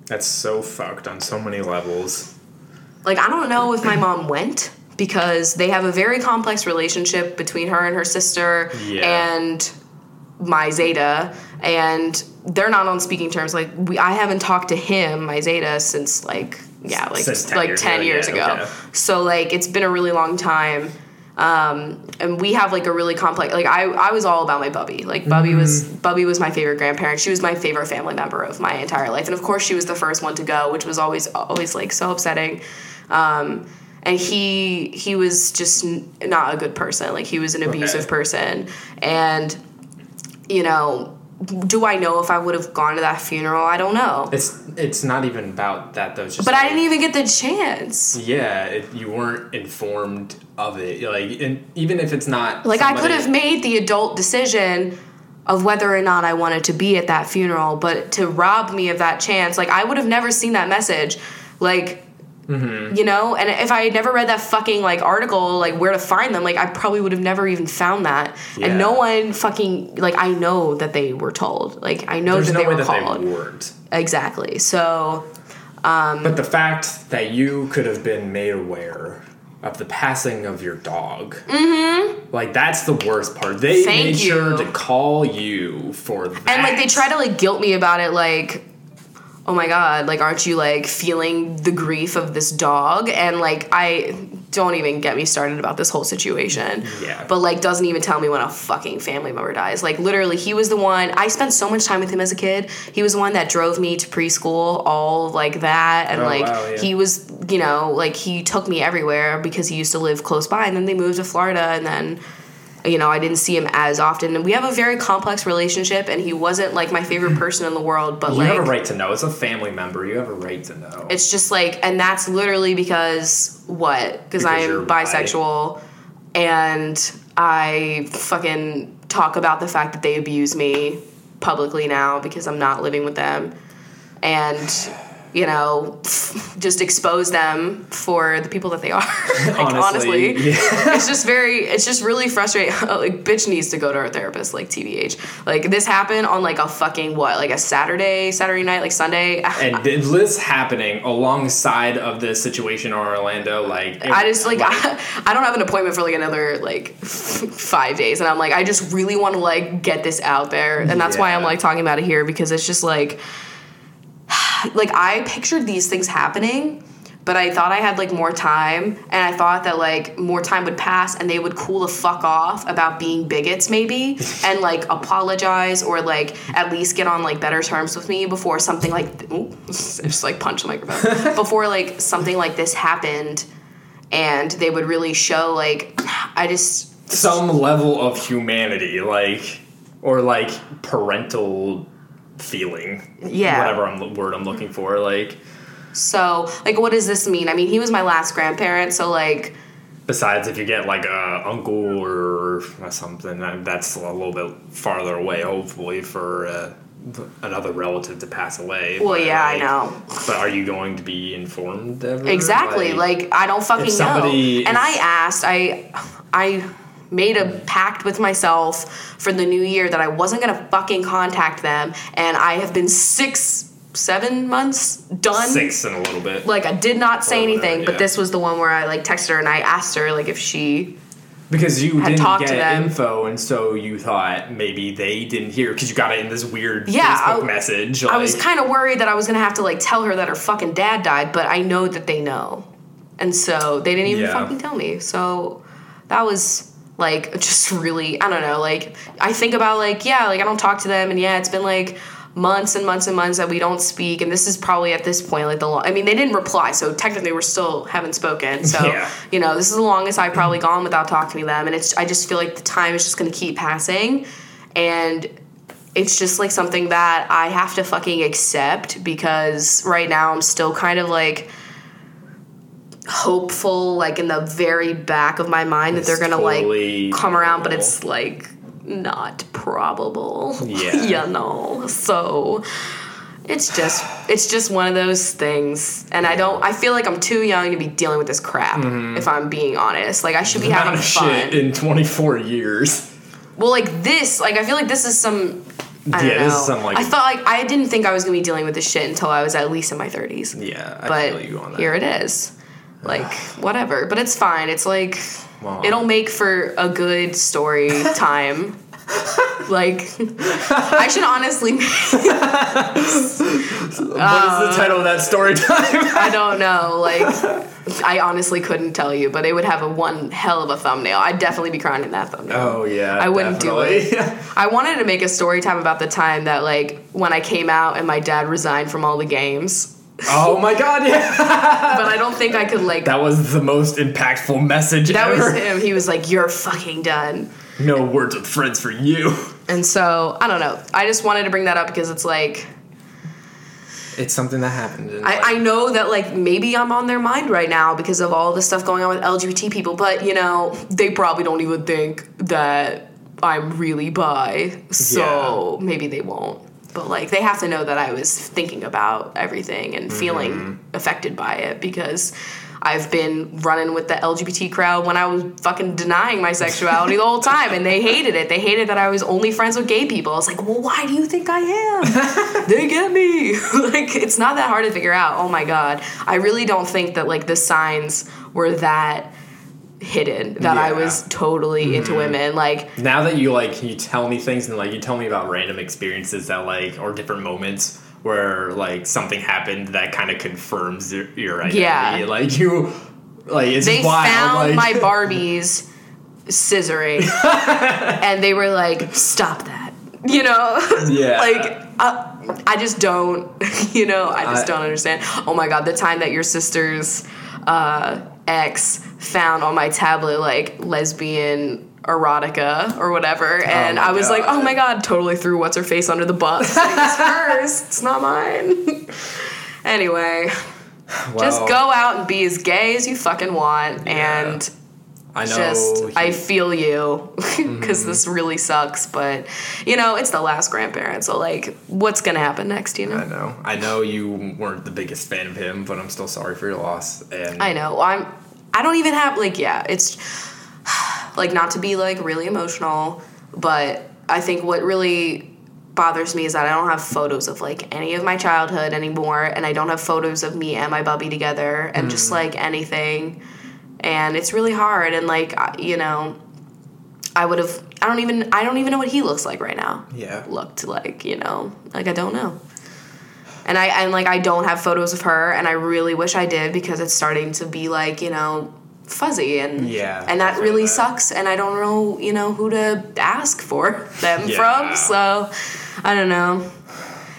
That's so fucked on so many levels. Like, I don't know if my mom went because they have a very complex relationship between her and her sister Yeah. and my Zeta, and they're not on speaking terms. Like, we, I haven't talked to him, my Zeta, since like, yeah, like Since 10 like years 10 ago, years yeah, ago. okay. So, like, it's been a really long time. Um, and we have like a really complex like I, I was all about my bubby like bubby was Mm-hmm. bubby was my favorite grandparent she was my favorite family member of my entire life and of course she was the first one to go which was always always like so upsetting um, and he he was just n- not a good person like he was an abusive Okay. person and you know do i know if i would have gone to that funeral i don't know It's it's not even about that though. But i didn't even get the chance Yeah, it, you weren't informed of it. Like, and even if it's not like i could have made the adult decision of whether or not i wanted to be at that funeral but to rob me of that chance like i would have never seen that message like Mm-hmm. you know and if i had never read that fucking like article like where to find them like i probably would have never even found that Yeah. and no one fucking like i know that they were told like i know There's that no they were that called they weren't. exactly so Um, But the fact that you could have been made aware of the passing of your dog, mm-hmm. like that's the worst part. They Thank made sure to call you for that. and like they try to like guilt me about it like oh my god like aren't you like feeling the grief of this dog? And like i don't even get me started about this whole situation. Yeah. but like doesn't even tell me when a fucking family member dies. Like literally he was the one i spent so much time with him as a kid. He was the one that drove me to preschool all like that. And Oh, like wow, yeah. he was you know like he took me everywhere because he used to live close by. And then they moved to florida and then you know, I didn't see him as often. And we have a very complex relationship, and he wasn't like my favorite person in the world, but you like, have a right to know. It's a family member. You have a right to know. it's just like, and that's literally because what? Because I'm bi. bisexual, and I fucking talk about the fact that they abuse me publicly now because I'm not living with them, and you know, just expose them for the people that they are. like, honestly, yeah. it's just very it's just really frustrating. Like bitch needs to go to her therapist like tbh like this happened on like a fucking what like a saturday saturday night like sunday? And this happening alongside of the situation in Orlando, like it- I just like I, I don't have an appointment for like another like five days, and I'm like I just really want to like get this out there, and that's why I'm like talking about it here because it's just like like I pictured these things happening, but I thought I had like more time, and I thought that like more time would pass, and they would cool the fuck off about being bigots maybe, and like apologize or like at least get on like better terms with me before something like ooh, just like punch the microphone. Before like something like this happened and they would really show like I just some level of humanity, like or like parental feeling. Yeah. whatever I'm, word I'm looking for. Like So, like, what does this mean? I mean, he was my last grandparent, so like, Besides, if you get like a uncle or something, that's a little bit farther away. Hopefully, for uh, another relative to pass away. well, But, yeah, I know. But are you going to be informed ever? Exactly. Like, I don't fucking somebody know. And I asked, I I made a pact with myself for the new year that I wasn't gonna fucking contact them, and I have been six, seven months done. six and a little bit. Like I did not say anything, yeah. but this was the one where I like texted her and I asked her like if she Because you had didn't talked get to them. info, and so you thought maybe they didn't hear because you got it in this weird Yeah, Facebook I- message. I was kind of worried that I was gonna have to like tell her that her fucking dad died, but I know that they know, and so they didn't even Yeah. fucking tell me. So that was like just really I don't know. Like I think about like yeah, like I don't talk to them, and yeah, it's been like months and months and months that we don't speak, and this is probably at this point like the long. I mean, they didn't reply, so technically we're still haven't spoken. So Yeah. you know, this is the longest I've probably gone without talking to them, and it's I just feel like the time is just gonna keep passing, and it's just like something that I have to fucking accept because right now I'm still kind of like hopeful, like in the very back of my mind that they're gonna totally like come around, but it's like not probable. Yeah. you know. So it's just it's just one of those things, and I don't. I feel like I'm too young to be dealing with this crap. Mm-hmm. If I'm being honest, like I should be having fun. shit in 24 years. Well, like this, like I feel like this is some. I don't Yeah, know. this is some, like- I thought like I didn't think I was gonna be dealing with this shit until I was at least in my thirties. Yeah, I but feel you on that. here it is. Like whatever, but it's fine. It's like Wow. it'll make for a good story time. like I should honestly. what is the title of that story time? I don't know. Like I honestly couldn't tell you, but it would have a one hell of a thumbnail. I'd definitely be crying in that thumbnail. oh yeah, I wouldn't do it. I wanted to make a story time about the time that like when I came out and my dad resigned from all the games. Oh my god, yeah. But I don't think I could like that, was the most impactful message ever. That was him. He was like, You're fucking done. No words with friends for you. And so I don't know. I just wanted to bring that up because it's like It's something that happened. I, I know that like maybe I'm on their mind right now because of all the stuff going on with LGBT people, but you know, they probably don't even think that I'm really bi. So maybe they won't. But like they have to know that I was thinking about everything and feeling mm-hmm. affected by it because I've been running with the LGBT crowd when I was fucking denying my sexuality the whole time and they hated it. They hated that I was only friends with gay people. I was like, well, why do you think I am? they get me. like, it's not that hard to figure out. Oh my God. I really don't think that like the signs were that hidden that I was totally into women. Like, now that you like you tell me things and like you tell me about random experiences that like or different moments where like something happened that kind of confirms your, your identity. Yeah. Like you like it's they wild. found like, my Barbies scissoring and they were like, stop that. You know? Yeah. like, uh, I just don't, you know, I just I- don't understand. Oh my God, the time that your sister's uh, ex found on my tablet, like, lesbian erotica or whatever, and my I was like, oh my God, totally threw what's her face under the bus. Like, it's hers, it's not mine. anyway. Just go out and be as gay as you fucking want, Yeah. and I know just he- Mm-hmm. I feel you because this really sucks. But you know, it's the last grandparent, so like, what's gonna happen next? You know? I know, know. I know you weren't the biggest fan of him, but I'm still sorry for your loss. And I know. I'm. I don't even have like yeah. It's like not to be like really emotional, but I think what really bothers me is that I don't have photos of like any of my childhood anymore, and I don't have photos of me and my bubby together, and just Mm. like anything, and it's really hard. And like you know, I would have. I don't even. I don't even know what he looks like right now. Yeah. Looked like you know, like I don't know. And I and like I don't have photos of her, and I really wish I did because it's starting to be like you know fuzzy and Yeah, and that really that. sucks. And I don't know you know who to ask for them Yeah. from. So I don't know.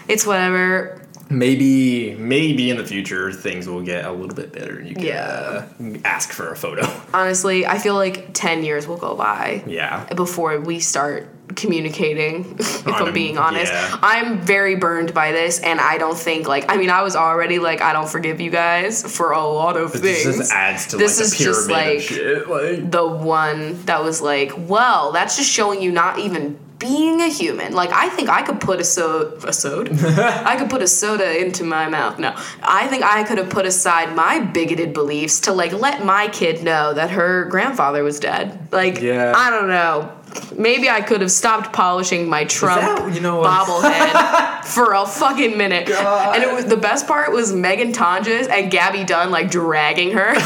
It's whatever. maybe maybe in the future things will get a little bit better and you can Yeah. uh, ask for a photo. Honestly, I feel like ten years will go by yeah. before we start communicating if On i'm being honest yeah. i'm very burned by this and i don't think like i mean i was already like i don't forgive you guys for a lot of This things just adds to This like is the just, like, shit. Like, the one that was like, well, that's just showing you not even being a human. Like, I think I could put a soda, a soda? I could put a soda into my mouth. No, I think I could have put aside my bigoted beliefs to like let my kid know that her grandfather was dead. Like, Yeah. I don't know. Maybe I could have stopped polishing my Trump that- you know uh, bobblehead for a fucking minute. And it was the best part was Megan Tonjes and Gaby Dunn like dragging her.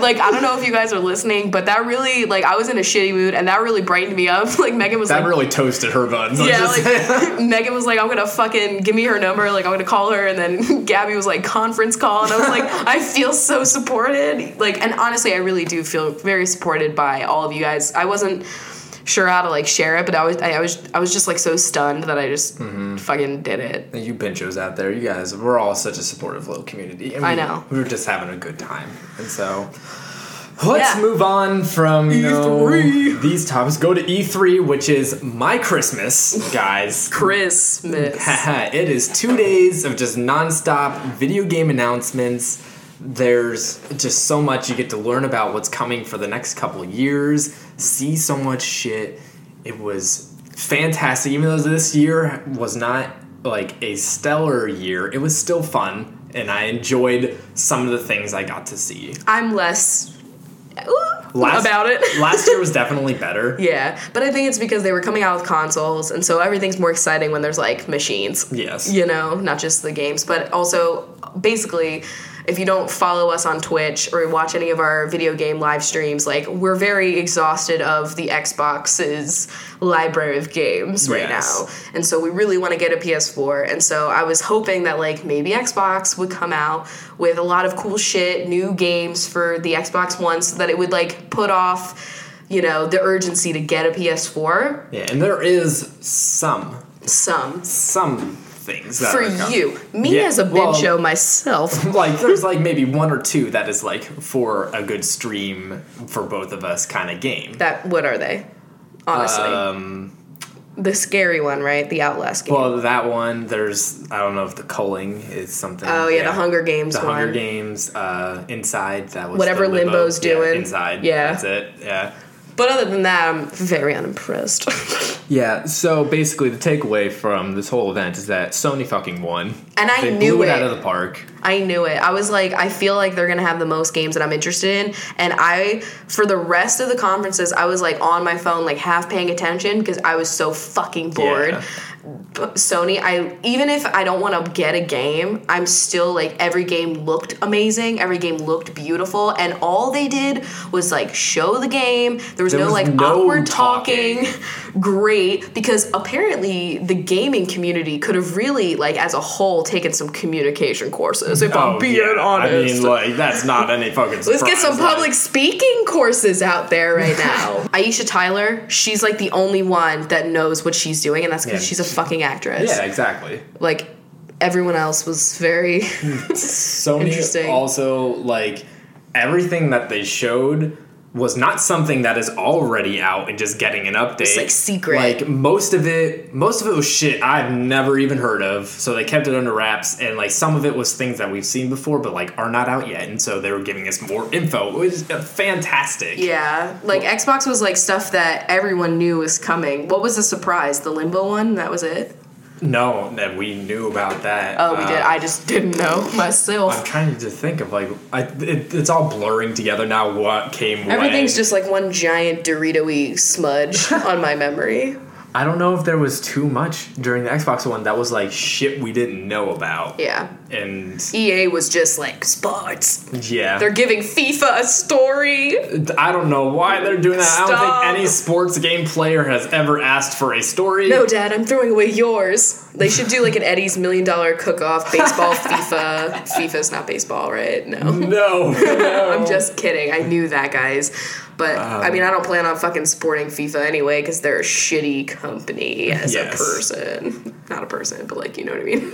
like I don't know if you guys are listening, but that really like I was in a shitty mood and that really brightened me up. Like Megan was that like really toasted her buns. Yeah, like Megan was like, I'm gonna fucking give me her number, like I'm gonna call her, and then Gabby was like, conference call, and I was like, I feel so supported, like, and honestly, I really do feel very supported by all of you guys. I wasn't sure how to like share it, but I was, I, I was, I was just like so stunned that I just Mm-hmm. fucking did it. you pinchos out there, you guys, we're all such a supportive little community. And I know. We were just having a good time. And so let's Yeah. move on from you know, these topics. Go to E3, which is my Christmas, guys. Christmas. it is two days of just nonstop video game announcements. There's just so much you get to learn about what's coming for the next couple of years, see so much shit. It was fantastic, even though this year was not like a stellar year, it was still fun, and I enjoyed some of the things I got to see. I'm less Last- about it. last year was definitely better. Yeah, but I think it's because they were coming out with consoles, and so everything's more exciting when there's like machines. Yes. You know, not just the games, but also basically, if you don't follow us on Twitch or watch any of our video game live streams, like we're very exhausted of the Xbox's library of games right Yes. now. And so we really want to get a PS4. And so I was hoping that like maybe Xbox would come out with a lot of cool shit, new games for the Xbox One so that it would like put off, you know, the urgency to get a PS4. Yeah, and there is some Some. some things that For you. Me Yeah, as a well- bincho myself. like there's like maybe one or two that is like for a good stream for both of us kind of game. That what are they? Honestly. Um, the scary one, right? The Outlast game. well, that one there's I don't know if the culling is something. oh yeah, the Hunger Games The one. Hunger Games, uh, Inside. That was Whatever the Limbo. Limbo's Yeah, doing. inside. Yeah. that's it. Yeah. But other than that, I'm very unimpressed. Yeah. So basically, the takeaway from this whole event is that Sony fucking won. And I they knew blew it, it. out of the park. I knew it. I was like, I feel like they're gonna have the most games that I'm interested in. And I, for the rest of the conferences, I was like on my phone, like half paying attention because I was so fucking bored. Yeah. Sony, I even if I don't want to get a game, I'm still like every game looked amazing, every game looked beautiful, and all they did was like show the game. There was There no was like no awkward talking. talking. Great, because apparently the gaming community could have really like as a whole taken some communication courses. If I'm oh, being Oh, yeah. honest. I mean, like that's not any fucking. Let's get some like- public speaking courses out there right now. Aisha Tyler, she's like the only one that knows what she's doing, and that's because Yeah. she's a fucking actress. Yeah, exactly. Like everyone else was very Sony Interesting. also like everything that they showed was not something that is already out and just getting an update. like, secret. Like most of it, most of it was shit I've never even heard of. So they kept it under wraps, and like some of it was things that we've seen before, but like are not out yet. And so they were giving us more info. It was uh, fantastic. Yeah, like Xbox was like stuff that everyone knew was coming. What was the surprise? The Limbo one? That was it? No, that we knew about that. Oh, we Uh, did. I just didn't know myself. I'm trying to think of like I, it, it's all blurring together now. What came? Everything's when. just like one giant Dorito-y smudge on my memory. I don't know if there was too much during the Xbox One that was like shit we didn't know about. Yeah. And EA was just like sports. yeah, They're giving FIFA a story. I don't know why they're doing that. I don't think any sports game player has ever asked for a story. No, Dad, I'm throwing away yours. They should do like an Eddie's million dollar cook off baseball, FIFA. FIFA's not baseball, right? No. no, no. I'm just kidding. I knew that, guys. But I mean, I um, don't plan on fucking sporting FIFA anyway because they're a shitty company as Yes. a person. Not a person, but like, you know what I mean?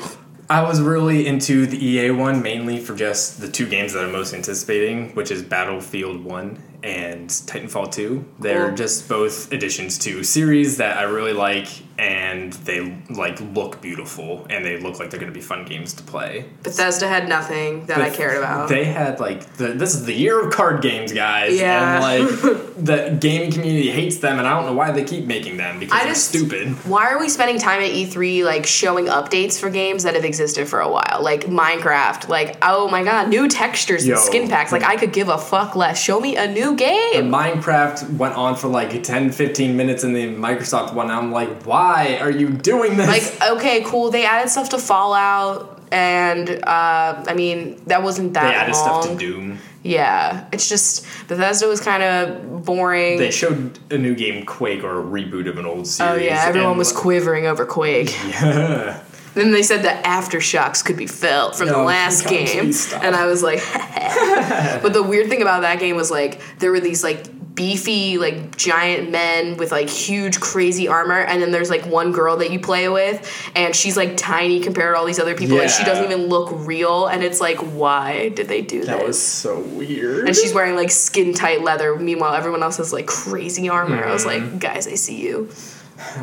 I was really into the EA one mainly for just the two games that I'm most anticipating, which is Battlefield One and Titanfall 2. They're Cool. just both additions to series that I really like, and they like look beautiful, and they look like they're going to be fun games to play. Bethesda had nothing that I cared about. They had like the, this is the year of card games, guys. Yeah. And like the gaming community hates them, and I don't know why they keep making them because I they're just- stupid. Why are we spending time at E3 like showing updates for games that have existed for a while? Like Minecraft, like oh my god, new textures Yo. and skin packs. Like I could give a fuck less. Show me a new game. Minecraft went on for like 10, 15 minutes in the Microsoft one. And I'm like, why are you doing this? Like okay, cool. They added stuff to Fallout, and uh, I mean that wasn't that they added long. stuff to Doom. Yeah, it's just Bethesda was kind of boring. They showed a new game, Quake, or a reboot of an old series. oh yeah, everyone and- was quivering over Quake. Yeah. Then they said that aftershocks could be felt from the last game, and I was like, but the weird thing about that game was like there were these like beefy like giant men with like huge crazy armor, and then there's like one girl that you play with, and she's like tiny compared to all these other people, and she doesn't even look real, and it's like why did they do That this? was so weird. and she's wearing like skin tight leather. Meanwhile, everyone else has like crazy armor. I was like, guys, I see you.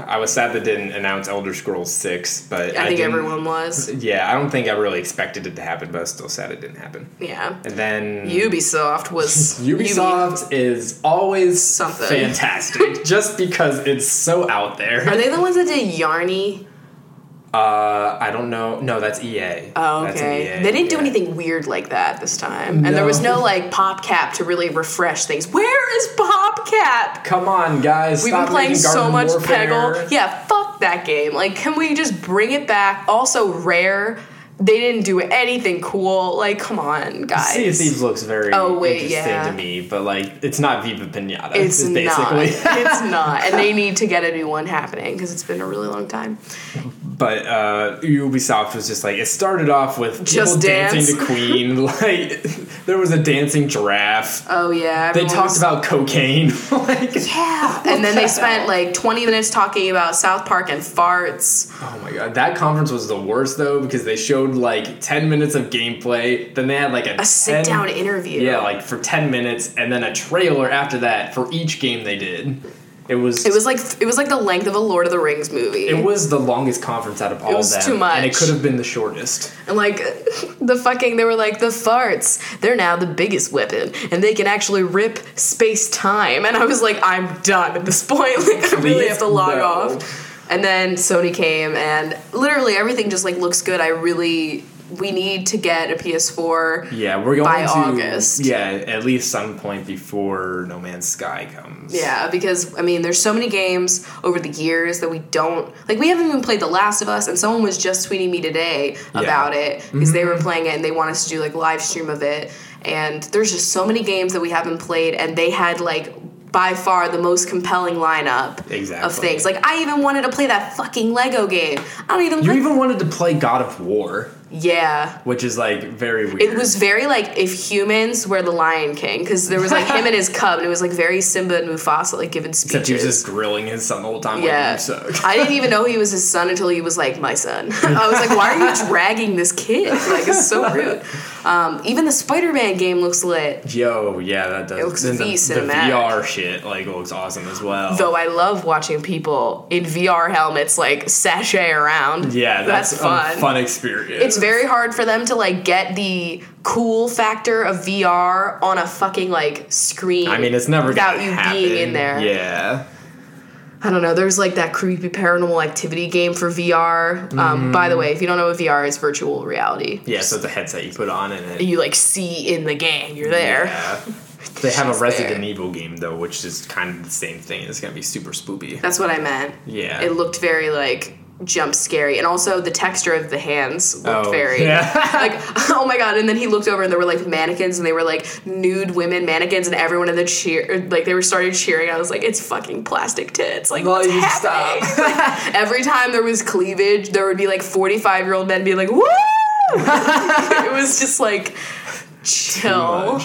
I was sad that didn't announce Elder Scrolls 6, but I, think didn't- everyone was. Yeah, I don't think I really expected it to happen, but I was still sad it didn't happen. Yeah. And then Ubisoft was Ubisoft is always Something. fantastic, just because it's so out there. Are they the ones that did Yarny? Uh, I don't know. No, that's EA. Oh, okay. EA, They didn't do yeah. anything weird like that this time. And there was No. no like PopCap to really refresh things. Where is PopCap? Come on, guys! We've been playing so much Warfare. Peggle. Yeah, fuck that game. Like, can we just bring it back? Also, Rare, they didn't do anything cool. Like, come on, guys. Sea of Thieves looks very Oh, wait, interesting yeah. to me, but like it's not Viva Pinata. It's basically. not. it's not. And they need to get a new one happening because it's been a really long time. But uh, Ubisoft was just like it started off with Just people dancing to Queen. Like there was a dancing giraffe. Oh, yeah. They talked was- about cocaine. like Yeah. And then they spent like 20 minutes talking about South Park and farts. oh my god, that conference was the worst though because they showed like ten minutes of gameplay. Then they had like a, A sit down interview. Yeah, like for ten minutes, and then a trailer after that for each game they did. It was It was like it was like the length of a Lord of the Rings movie. it was the longest conference out of all was of them, too much, and it could have been the shortest. and like the fucking they were like the farts. They're now the biggest weapon, and they can actually rip space time. And I was like, I'm done at this point. Like I really have to log no. off. And then Sony came, and literally everything just like looks good. I really we need to get a PS4. Yeah, we're going By to August. Yeah, at least some point before No Man's Sky comes. Yeah, because I mean, there's so many games over the years that we don't like. We haven't even played The Last of Us, and someone was just tweeting me today Yeah. about it because they were Mm-hmm. playing it and they want us to do like a live stream of it. And there's just so many games that we haven't played, and they had like by far the most compelling lineup of things. Like I even wanted to play that fucking Lego game. I don't even. You like, even wanted to play God of War, yeah. which is like very weird. It was very like if humans were the Lion King because there was like him and his cub, and it was like very Simba and Mufasa like giving speeches. Except he was just grilling his son the whole time. Yeah. Like. I didn't even know he was his son until he was like my son. I was like, why are you dragging this kid? Like, it's so rude. Um, even the Spider Man game looks lit. Yo, yeah, that does. It looks and the, the. VR shit like looks awesome as well. Though I love watching people in VR helmets like sashay around. yeah, that's, fun. a fun experience. It's very hard for them to like get the cool factor of VR on a fucking like screen. I mean, it's never without you happen. being in there. Yeah, I don't know. There's like that creepy paranormal activity game for VR. Um, by the way, if you don't know what VR is, virtual reality. Yeah. So the headset you put on and it. You like see in the game. You're there. Yeah. They have a Resident there. Evil game though, which is kind of the same thing. It's gonna be super spoopy. That's what I meant. Yeah. It looked very like jump scary, and also the texture of the hands looked Oh, very yeah. like oh my god. And then he looked over, and there were like mannequins, and they were like nude women mannequins, and everyone in the cheer like they were started cheering. I was like, it's fucking plastic tits. Like what's Like, happening? Like, every time there was cleavage, there would be like forty five year old men being like woo. it was just like chill.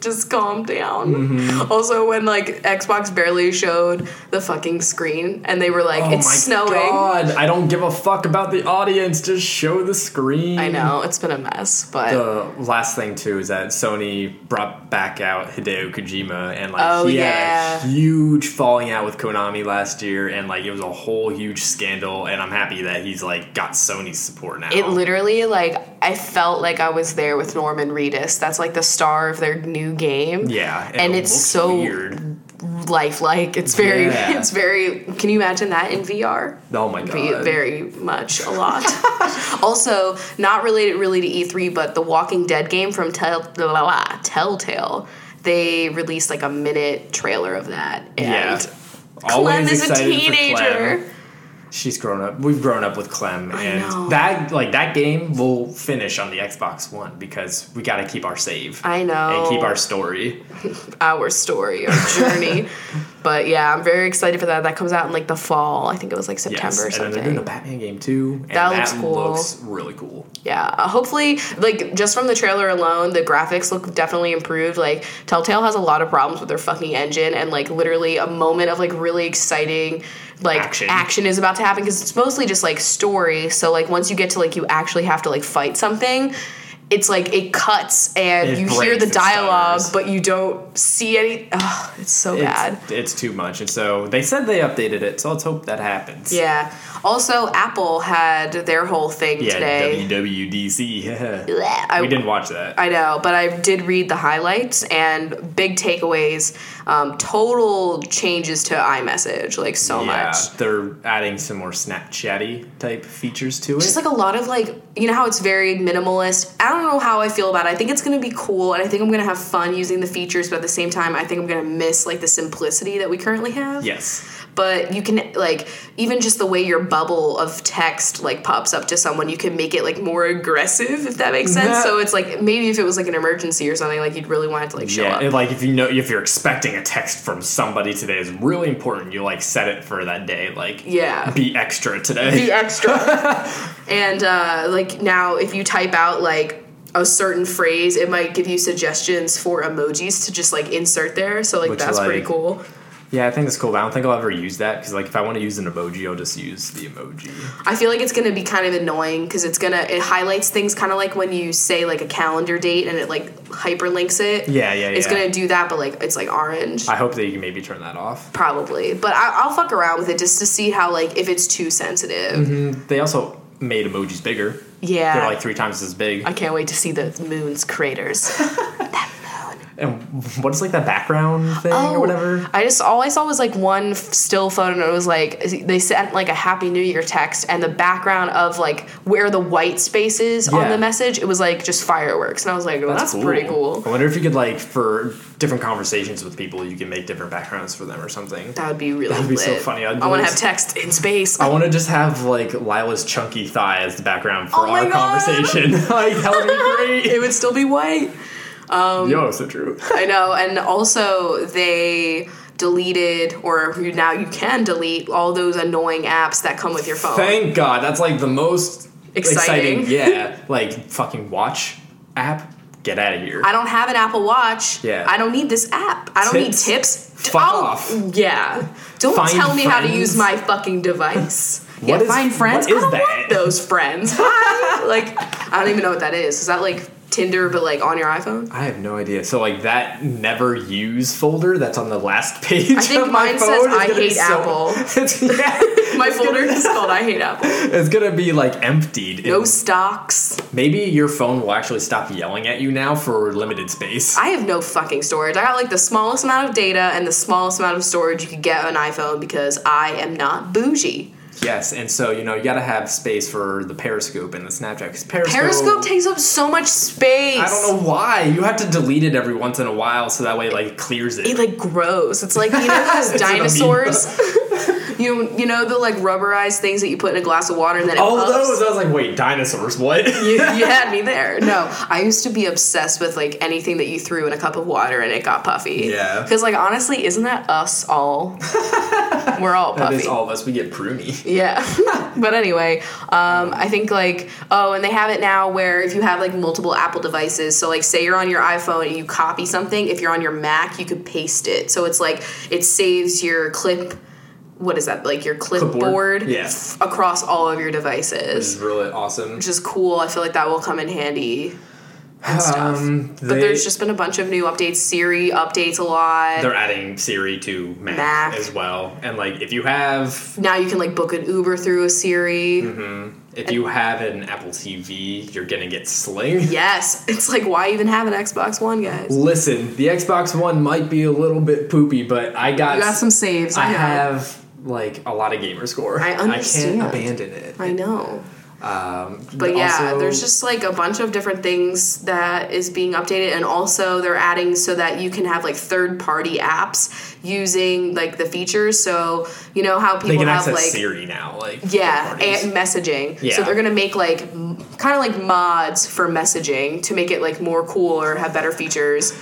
Just calm down. Mm-hmm. Also, when like Xbox barely showed the fucking screen and they were like, Oh it's my snowing. god! I don't give a fuck about the audience. Just show the screen. I know, it's been a mess, but The last thing too is that Sony brought back out Hideo Kojima and like Oh, he yeah. had a huge falling out with Konami last year and like it was a whole huge scandal and I'm happy that he's like got Sony's support now. it literally like I felt like I was there with Norman Reedus. That's like the star of their new game. yeah, and it it's so weird. lifelike. It's very, Yeah. it's very. Can you imagine that in VR? Oh my Be god. very much a lot. also, not related really to E3, but the Walking Dead game from Tell, blah, blah, Telltale. They released like a minute trailer of that, and Yeah. Clem Always is a teenager. She's grown up. We've grown up with Clem, know. and that like that game will finish on the Xbox One because we got to keep our save I know. and keep our story. our story, our journey. but yeah, I'm very excited for that. That comes out in like the fall. I think it was like September Yes, or and then something. they're doing a Batman game too, and That that, looks cool. looks really cool. Yeah, uh, hopefully, like just from the trailer alone, the graphics look definitely improved. Like Telltale has a lot of problems with their fucking engine, and like literally a moment of like really exciting like Action. action, is about to happen because it's mostly just like story. So like once you get to like you actually have to like fight something. It's like it cuts and It you hear the dialogue, but you don't see any. Ugh, it's so bad. It's, it's too much, and so they said they updated it. So let's hope that happens. Yeah. Also, Apple had their whole thing Yeah, today. WWDC. Yeah. I, we didn't watch that. I know, but I did read the highlights and big takeaways. Um, total changes to iMessage, like so much. yeah, much. they're adding some more Snapchatty type features to it. Just like a lot of like, you know how it's very minimalist. I don't know how I feel about it. I think it's gonna be cool, and I think I'm gonna have fun using the features. But at the same time, I think I'm gonna miss like the simplicity that we currently have. yes. But you can like even just the way your bubble of text like pops up to someone you can make it like more aggressive if that makes sense. That- so it's like maybe if it was like an emergency or something like you'd really want it to like show Yeah, up. and, like if you know if you're expecting a text from somebody today is really important, you like set it for that day. Like yeah. be extra today. be extra. And uh like now if you type out like a certain phrase it might give you suggestions for emojis to just like insert there. So like Which, that's pretty cool Yeah, I think that's cool. But I don't think I'll ever use that because, like, if I want to use an emoji, I'll just use the emoji. I feel like it's gonna be kind of annoying because it's gonna it highlights things kind of like when you say like a calendar date and it like hyperlinks it. Yeah, yeah, yeah. It's yeah. gonna do that, but like it's like orange. I hope that you can maybe turn that off. Probably, but I, I'll fuck around with it just to see how like if it's too sensitive. Mm-hmm, they also made emojis bigger. Yeah, They're like three times as big. I can't wait to see the moon's craters. and what is like that background thing Oh. or whatever? I just all I saw was like one still photo, and it was like they sent like a Happy New Year text, and the background of like where the white space is on the message, it was like just fireworks, and I was like, well, that's, pretty cool. I wonder if you could like for different conversations with people, you can make different backgrounds for them or something. That would be really cool. That'd be so funny. I'd I want to have text in space. I want to just have like Lila's chunky thigh as the background for Oh our God. conversation. like that would be great. it would still be white. Um, Yo, so true. I know, and also they deleted, or now you can delete all those annoying apps that come with your phone. Thank God. That's like the most Exciting. exciting. yeah, like fucking watch app. Get out of here. I don't have an Apple Watch. Yeah. I don't need this app. I don't Tips? need tips. Fuck Oh, off. Yeah. Don't Find tell me how to use my fucking device. yeah, is- find friends. what is I don't that? want those friends. Hi. like, I don't even know what that is. Is that like Tinder, but like on your iPhone? I have no idea. So like that never use folder that's on the last page. I think of my mine says, "I hate so- Apple." Yeah, My folder Gonna, is called I Hate Apple. it's gonna be like emptied. No and stocks. maybe your phone will actually stop yelling at you now for limited space. I have no fucking storage. I got like the smallest amount of data and the smallest amount of storage you could get on iPhone because I am not bougie. Yes, and so you know you gotta have space for the Periscope and the Snapchat. Periscope, Periscope takes up so much space. I don't know why. You have to delete it every once in a while so that way it, like clears it. It like grows. It's like you know those dinosaurs. You you know the like rubberized things that you put in a glass of water and then it Oh, puffs? those! I was like, wait, dinosaurs? What? you, you had me there. No, I used to be obsessed with like anything that you threw in a cup of water and it got puffy. Yeah. Because like honestly, isn't that us all? We're all That puffy. is all of us. We get pruny. Yeah. but anyway, um, I think like oh, and they have it now where if you have like multiple Apple devices, so like say you're on your iPhone and you copy something, if you're on your Mac, you could paste it. So it's like it saves your clip. What is that like your clipboard? Yeah. f- across all of your This devices, is really awesome. which is cool. I feel like that will come in handy. And. Um, but there's just been a bunch of new updates. Siri updates a lot. they're adding Siri to Mac, Mac. as well, and like if you have now you can like book an Uber through a Siri. Mm-hmm. if you have an Apple TV, you're gonna get Sling. Yes, it's like why even have an Xbox One, guys? Listen, the Xbox One might be a little bit poopy, but I got You got some saves. I, I have like a lot of gamer score. I understand. I can't abandon it. I know. Um, But yeah, also- there's just like a bunch of different things that is being updated, and also they're adding so that you can have like third party apps using like the features. So you know how people have like Siri now, like yeah, and messaging. Yeah. So they're gonna make like kind of like mods for messaging to make it like more cool or have better features.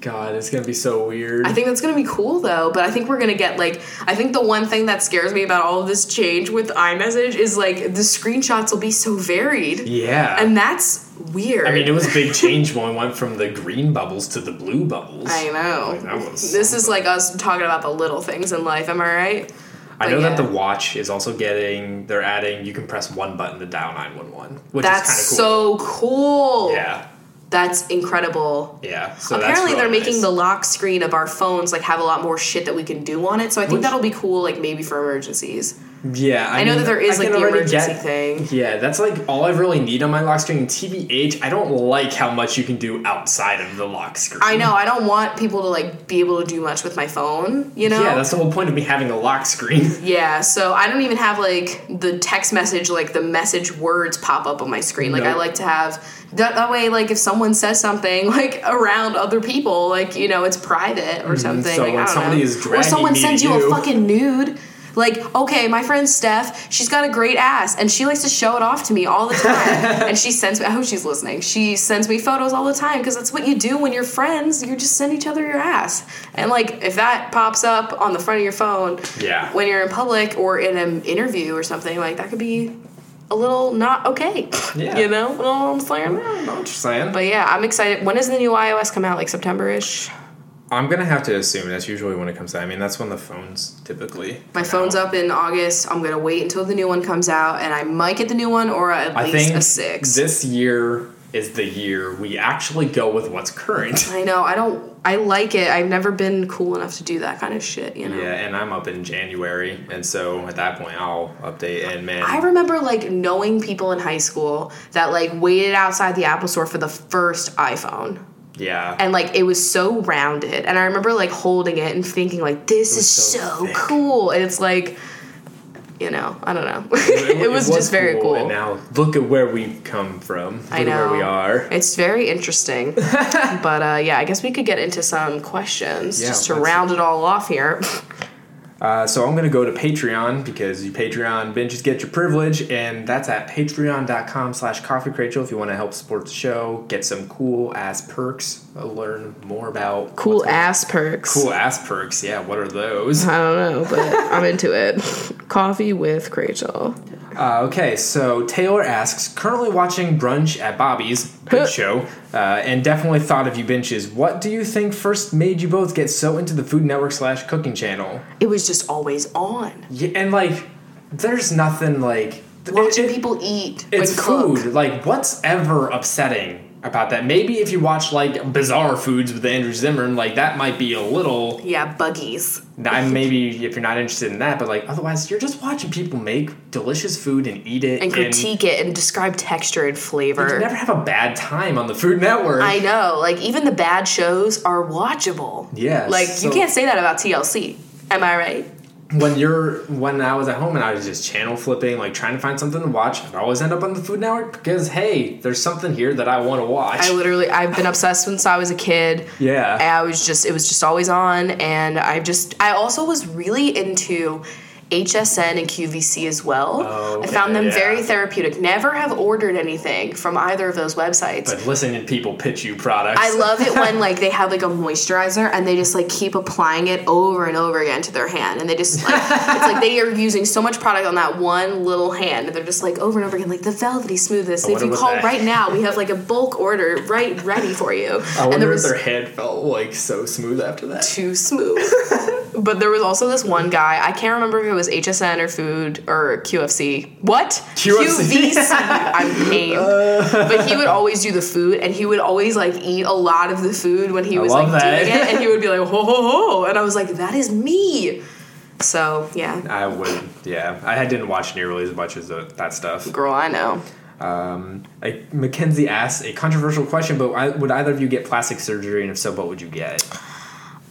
God, it's gonna be so weird. I think that's gonna be cool though, but I think we're gonna get like I think the one thing that scares me about all of this change with iMessage is like the screenshots will be so varied. yeah, And that's weird. I mean, it was a big change when we went from the green bubbles to the blue bubbles. I know. Like, that was this is like us talking about the little things in life, am I right? I know yeah. that the watch is also getting. They're adding. You can press one button to dial nine one one, which That's is kind of cool. so cool. Yeah, That's incredible. yeah. So Apparently they're making nice. the lock screen of our phones like have a lot more shit that we can do on it. So I think Which- that'll be cool like maybe for emergencies. Yeah, I, I know mean, that there is, I like, the emergency get- thing. Yeah, that's like all I really need on my lock screen. TBH, I don't like how much you can do outside of the lock screen. I know, I don't want people to like be able to do much with my phone, you know? Yeah, that's the whole point of me having a lock screen. Yeah, so I don't even have like the text message, like the message words pop up on my screen. Like I like to have that, that way, like if someone says something like around other people, like you know, it's private or something. Mm-hmm. so like, when somebody know. is or someone me sends you a fucking nude. Like, okay, my friend Steph, she's got a great ass, and she likes to show it off to me all the time. and she sends me, I hope she's listening. She sends me photos all the time because that's what you do when you're friends. You just send each other your ass. And like, if that pops up on the front of your phone, Yeah. when you're in public or in an interview or something, like that could be a little not okay. Yeah. You know what I'm saying? know what you're saying. But yeah, I'm excited. When does the new iOS come out? Like September ish? I'm gonna have to assume that's usually when it comes out. I mean, that's when the phones typically. My phone's out. up in August. I'm gonna wait until the new one comes out, and I might get the new one or at I least think a six. this year is the year we actually go with what's current. I know. I don't. I like it. I've never been cool enough to do that kind of shit. You know. Yeah, and I'm up in January, and so at that point I'll update. And man, I remember like knowing people in high school that like waited outside the Apple store for the first iPhone. Yeah, and like it was so rounded. And i remember like holding it and thinking like this is so so, cool. And it's like you know i don't know. It, was, just very cool, And now look at where we've come from. Look i know where we are. it's very interesting. But uh yeah i guess we could get into some questions Yeah, just to round it all off here Uh, so I'm gonna go to Patreon because you Patreon binges get your privilege, and that's at patreon.com slash coffee Rachel if you want to help support the show, get some cool ass perks, uh, learn more about cool what's going- ass perks cool ass perks. Yeah, what are those? i don't know but i'm into it coffee with Rachel. Uh, okay, so Taylor asks, currently watching Brunch at Bobby's, good show, uh, and definitely thought of you benches. What do you think first made you both get so into the Food Network slash cooking channel? it was just always on Yeah, and like, there's nothing like watching it- people eat It's and cook. food. Like, what's ever upsetting about that? Maybe if you watch like Bizarre Foods with Andrew Zimmern, like that might be a little. yeah buggies I maybe if you're not interested in that, but like otherwise, you're just watching people make delicious food and eat it and critique it and describe texture and flavor You never have a bad time on the Food Network. I know. Like even the bad shows are watchable. Yeah, Like so- you can't say that about TLC. Am I right? When you're when I was at home and I was just channel flipping, like trying to find something to watch, I'd always end up on the Food Network because hey, there's something here that I want to watch. I literally I've been obsessed since I was a kid. yeah. I was just it was just always on and I just I also was really into HSN and QVC as well. Oh, I found them okay, very therapeutic. Never have ordered anything from either of those websites. But listening to people pitch you products. I love it when like they have like a moisturizer and they just like keep applying it over and over again to their hand and they just like it's like they are using so much product on that one little hand and they're just like over and over again like the velvety smoothness. If you call that- right now, we have like a bulk order right ready for you. I wonder and there if was their head felt like so smooth after that. too smooth. but there was also this one guy. I can't remember if it was HSN or Food or QFC. What? QFC. I'm pained. but he would always do the food, and he would always like eat a lot of the food when he was like that. doing it, and he would be like ho ho ho, and I was like, that is me. So yeah, I would, yeah. I didn't watch nearly as much as the, that stuff. girl, I know. Um, I, Mackenzie asked a controversial question, but I, would either of you get plastic surgery, and if so, what would you get?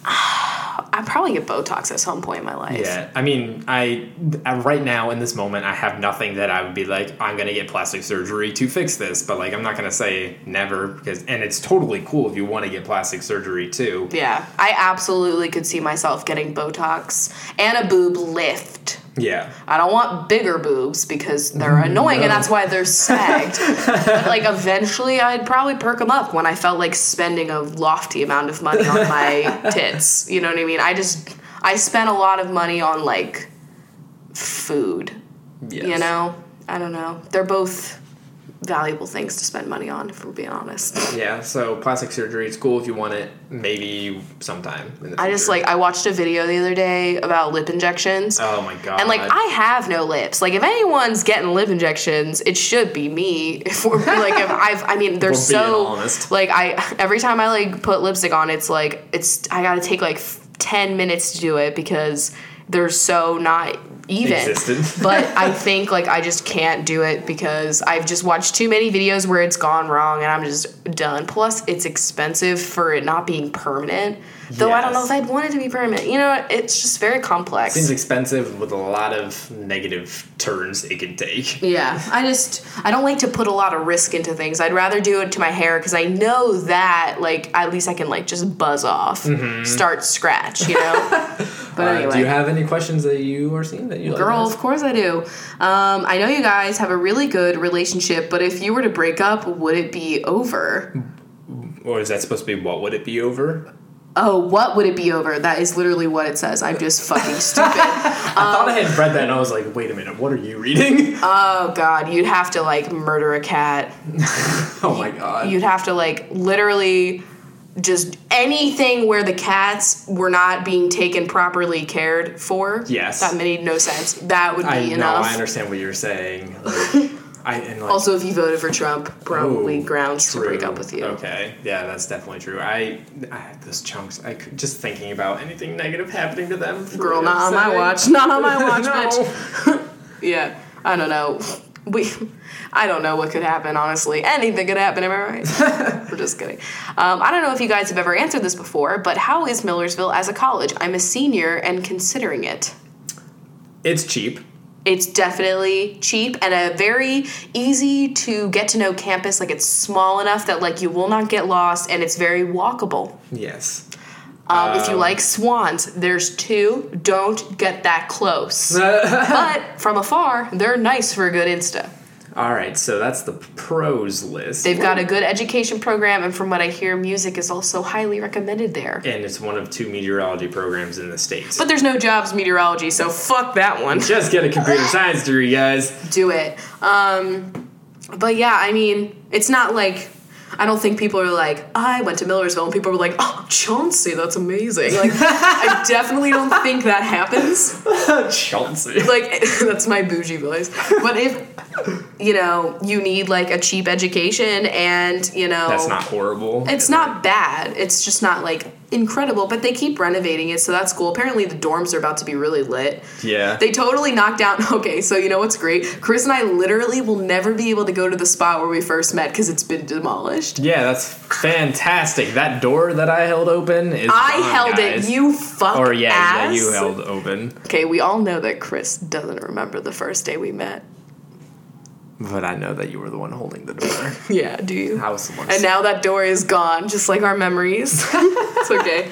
I probably get Botox at some point in my life. Yeah, I mean, I uh, right now in this moment, I have nothing that I would be like, I'm gonna get plastic surgery to fix this. But like, I'm not gonna say never because, and it's totally cool if you want to get plastic surgery too. Yeah, I absolutely could see myself getting Botox and a boob lift. Yeah, I don't want bigger boobs because they're mm-hmm. annoying and that's why they're sagged. but like eventually I'd probably perk them up when I felt like spending a lofty amount of money on my tits. You know what I mean? I just I spent a lot of money on like food. yes. You know? I don't know. They're both valuable things to spend money on if we're being honest. Yeah, so plastic surgery, it's cool if you want it. Maybe sometime. In the I just like I watched a video the other day about lip injections. Oh my god. And like I have no lips. Like if anyone's getting lip injections, it should be me. If we're like if I've I mean they're so honest. like I every time I like put lipstick on, it's like it's I gotta take like ten minutes to do it because they're so not even. But I think like I just can't do it because I've just watched too many videos where it's gone wrong and I'm just done. Plus it's expensive for it not being permanent. Though I don't know if I'd want it to be permanent. You know, it's just very complex. Seems expensive with a lot of negative turns it can take. Yeah, I just I don't like to put a lot of risk into things. I'd rather do it to my hair because I know that like at least I can like just buzz off, start scratch, you know. but Mm-hmm. Uh, anyway, do you have any questions that you are seeing that you like? girl, of course I do. Um, I know you guys have a really good relationship, but if you were to break up, would it be over? Or is that supposed to be what would it be over? Oh, what would it be over? That is literally what it says. I'm just fucking stupid. Um, I thought I had read that and I was like, wait a minute, what are you reading? Oh god, you'd have to like murder a cat. oh my god. you'd have to like literally just anything where the cats were not being taken properly cared for. Yes. That made no sense. That would be I know, enough. I understand what you're saying. Like, I and like, Also, if you voted for Trump, probably ooh, grounds to break up with you. Okay, yeah, that's definitely true. I, I had those chunks. I could, just thinking about anything negative happening to them. Girl, not on my watch. Not on my watch, bitch. Yeah, I don't know. We, I don't know what could happen. Honestly, anything could happen. Am I right? We're just kidding. Um, I don't know if you guys have ever answered this before, but how is Millersville as a college? I'm a senior and considering it. It's cheap. It's definitely cheap and a very easy to get to know campus. Like it's small enough that like you will not get lost, and it's very walkable. Yes. Um, if you like swans, there's two. Don't get that close. but from afar, they're nice for a good Insta. All right, so that's the pros list. They've got a good education program, and from what I hear, music is also highly recommended there. and it's one of two meteorology programs in the states. But there's no jobs meteorology, so fuck that one. just get a computer science degree, guys. do it. Um, but yeah, I mean, it's not like I don't think people are like I went to Millersville and people were like, oh Chauncey, that's amazing. Like I definitely don't think that happens. Chauncey. Like that's my bougie voice. But if you know you need like a cheap education and you know That's not horrible. it's not bad. It's just not like incredible, but they keep renovating it, so that's cool. Apparently, the dorms are about to be really lit. Yeah. They totally knocked down. Okay, so you know what's great? Chris and I literally will never be able to go to the spot where we first met because it's been demolished. yeah, that's fantastic. That door that I held open is. I gone, held guys. it. You fuck Or yeah, ass. yeah, you held open. Okay, we all know that Chris doesn't remember the first day we met. But I know that you were the one holding the door. Yeah, do you? I was the one. And now that door is gone, just like our memories. it's okay.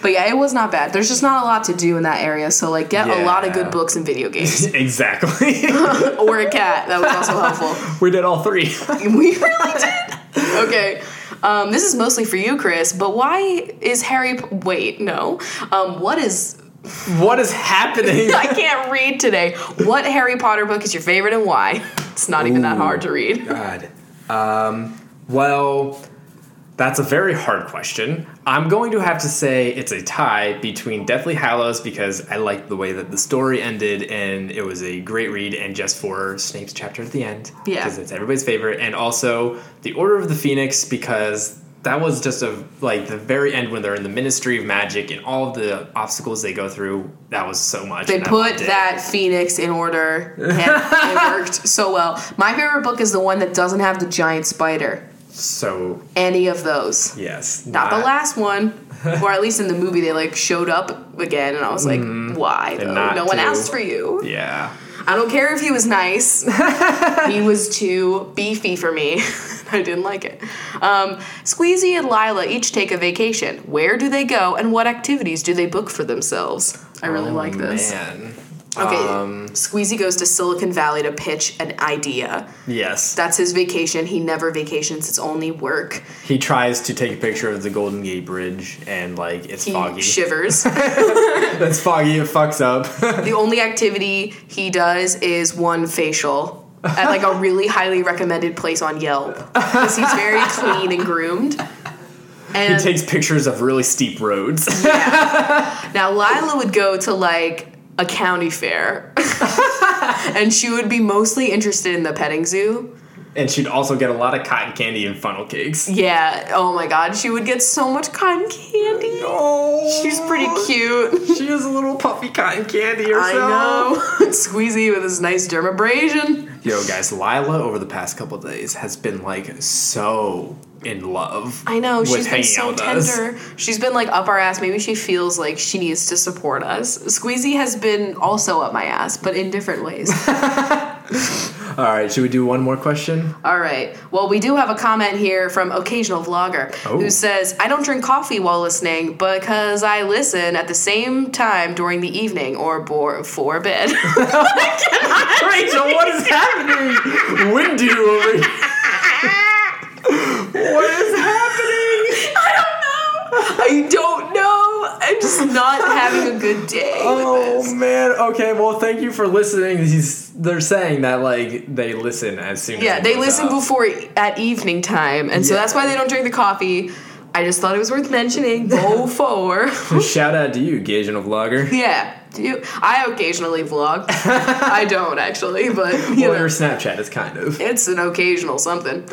But yeah, it was not bad. There's just not a lot to do in that area, so like get a lot of good books and video games. exactly. or a cat. That was also helpful. we did all three. We really did. Okay. Um, this is mostly for you, Chris. But why is Harry? P- Wait, no. Um, what is? what is happening? I can't read today. What Harry Potter book is your favorite and why? It's not even that hard to read. God. Um, well, that's a very hard question. I'm going to have to say it's a tie between Deathly Hallows because I liked the way that the story ended and it was a great read, and just for Snape's chapter at the end. Yeah. Because it's everybody's favorite. And also The Order of the Phoenix because that was just a like the very end when they're in the Ministry of Magic and all of the obstacles they go through. That was so much. They put that phoenix in order, and it worked so well. My favorite book is the one that doesn't have the giant spider. so Any of those. yes, Not the last one, or at least in the movie they like showed up again, and I was like, why? Though? Mm-hmm. No one asked for you. Yeah. I don't care if he was nice. he was too beefy for me. I didn't like it. Um, Squeezy and Lila each take a vacation. Where do they go, and what activities do they book for themselves? I really like this. Oh, Man. Okay, Um, Squeezy goes to Silicon Valley to pitch an idea. yes. That's his vacation. He never vacations. It's only work. he tries to take a picture of the Golden Gate Bridge and like it's foggy. He foggy. shivers. That's foggy. It fucks up. the only activity he does is one facial at like a really highly recommended place on Yelp because he's very clean and groomed. And he takes pictures of really steep roads. yeah. now Lila would go to like a county fair, and she would be mostly interested in the petting zoo. and she'd also get a lot of cotton candy and funnel cakes. Yeah. Oh my God, she would get so much cotton candy. Oh, She's pretty cute. She has a little puffy cotton candy herself. I know. Squeezy with his nice dermabrasion. Yo, guys, Lila over the past couple days has been like so in love. I know she's been so out with us. tender. She's been like up our ass. Maybe she feels like she needs to support us. Squeezy has been also up my ass, but in different ways. All right, should we do one more question? All right. Well, we do have a comment here from occasional vlogger Oh. who says, "I don't drink coffee while listening because I listen at the same time during the evening or before bed." Rachel, what is happening? Windu over here. what is happening? I don't know. I don't know. I'm just not having a good day. with Oh man. Okay. Well, thank you for listening. He's, they're saying that like they listen as soon Yeah, it they listen before at evening time, and so that's why they don't drink the coffee. I just thought it was worth mentioning before. Shout out to you, occasional vlogger. yeah, do you? I occasionally vlog. I don't actually, but you Well, know, your Snapchat is kind of. it's an occasional something.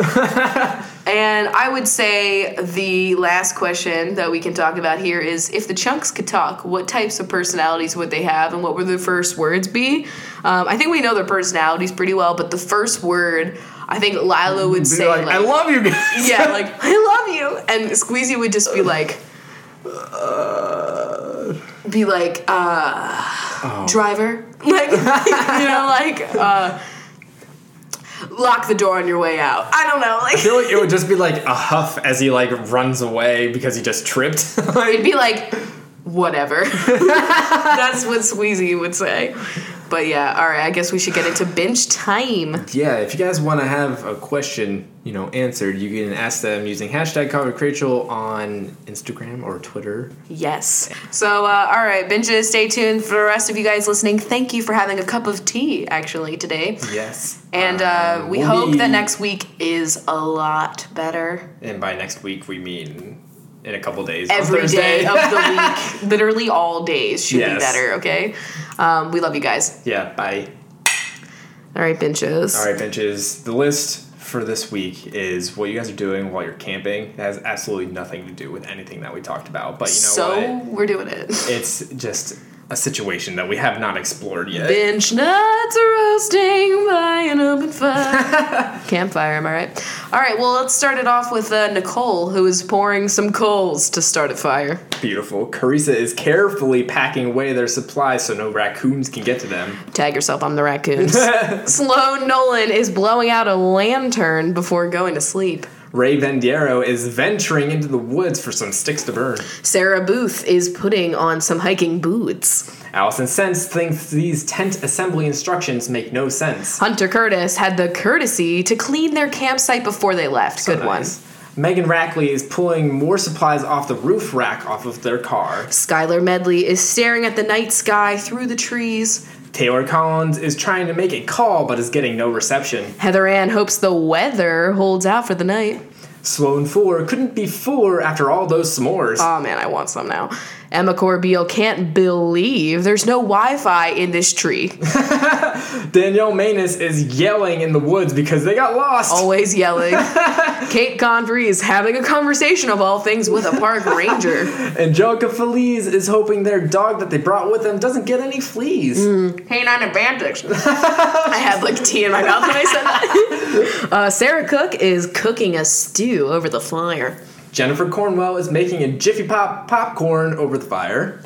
and I would say the last question that we can talk about here is if the chunks could talk, what types of personalities would they have, and what would their first words be? Um, I think we know their personalities pretty well, but the first word, I think Lila would say like, I love you guys. yeah, like I love you, and Squeezy would just be like, be like, uh, driver, like you know, like uh, lock the door on your way out. I don't know, I like feel like it would just be like a huff as he like runs away because he just tripped. it'd be like, whatever. That's what Squeezy would say. But yeah, all right. I guess we should get into bench time. yeah, if you guys want to have a question, you know, answered, you can ask them using hashtag Rachel on Instagram or Twitter. Yes. So, uh, all right, benches. Stay tuned for the rest of you guys listening. Thank you for having a cup of tea actually today. Yes. And uh, we we'll hope that next week is a lot better. And by next week, we mean in a couple days. Every Thursday. day of the week, literally all days should Yes. be better, okay? Um, we love you guys. yeah, bye. All right, benches. All right, benches. The list for this week is what you guys are doing while you're camping. It has absolutely nothing to do with anything that we talked about. But you know so what? we're doing it. It's just a situation that we have not explored yet. Bench nuts roasting by an open fire. Campfire, am I right? All right, well, let's start it off with uh, Nicole, who is pouring some coals to start a fire. Beautiful. Carissa is carefully packing away their supplies so no raccoons can get to them. Tag yourself, I'm the raccoons. Sloan Nolan is blowing out a lantern before going to sleep. Ray Vendiero is venturing into the woods for some sticks to burn. Sarah Booth is putting on some hiking boots. Allison Sense thinks these tent assembly instructions make no sense. Hunter Curtis had the courtesy to clean their campsite before they left. Good Nice. Megan Rackley is pulling more supplies off the roof rack off of their car. Skylar Medley is staring at the night sky through the trees. Taylor Collins is trying to make a call but is getting no reception. Heather Ann hopes the weather holds out for the night. Sloan Fuller couldn't be fuller after all those s'mores. Oh man, I want some now. Emma Corbeil can't believe there's no Wi Fi in this tree. Danielle Manus is yelling in the woods because they got lost. Always yelling. Kate Convery is having a conversation of all things with a park ranger. Angelica Feliz is hoping their dog that they brought with them doesn't get any fleas. Canine advantage. I had like tea in my mouth when I said that. Uh, Sarah Cook is cooking a stew over the fire. Jennifer Cornwell is making a Jiffy Pop popcorn over the fire.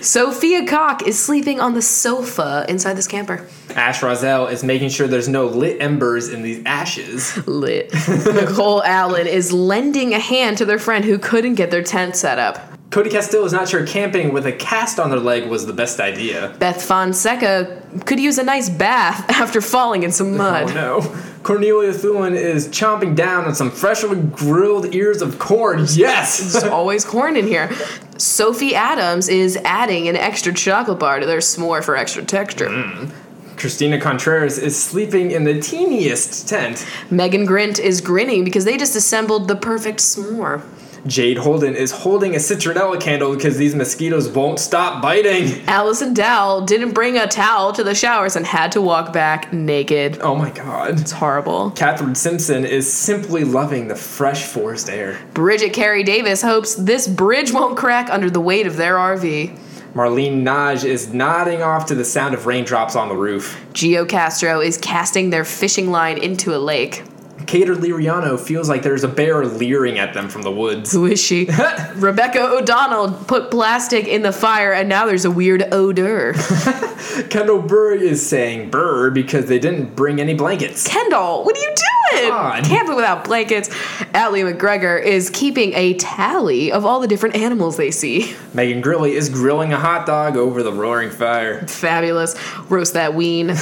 Sophia Cock is sleeping on the sofa inside this camper. Ash Roselle is making sure there's no lit embers in these ashes. Lit. Nicole Allen is lending a hand to their friend who couldn't get their tent set up. Cody Castillo is not sure camping with a cast on their leg was the best idea. Beth Fonseca could use a nice bath after falling in some mud. Oh no. Cornelia Thulin is chomping down on some freshly grilled ears of corn. Yes! There's always corn in here. Sophie Adams is adding an extra chocolate bar to their s'more for extra texture. Hmm. Christina Contreras is sleeping in the teeniest tent. Megan Grint is grinning because they just assembled the perfect s'more. Jade Holden is holding a citronella candle because these mosquitoes won't stop biting. Allison Dowell didn't bring a towel to the showers and had to walk back naked. Oh my god. It's horrible. Catherine Simpson is simply loving the fresh forest air. Bridget Carey Davis hopes this bridge won't crack under the weight of their RV. Marlene Naj is nodding off to the sound of raindrops on the roof. Gio Castro is casting their fishing line into a lake. Cater Liriano feels like there's a bear leering at them from the woods. Who is she? Rebecca O'Donnell put plastic in the fire and now there's a weird odor. Kendall Berg is saying burr because they didn't bring any blankets. Kendall, what are you doing? God. Camping without blankets. Allie McGregor is keeping a tally of all the different animals they see. Megan Grilly is grilling a hot dog over the roaring fire. Fabulous. Roast that ween.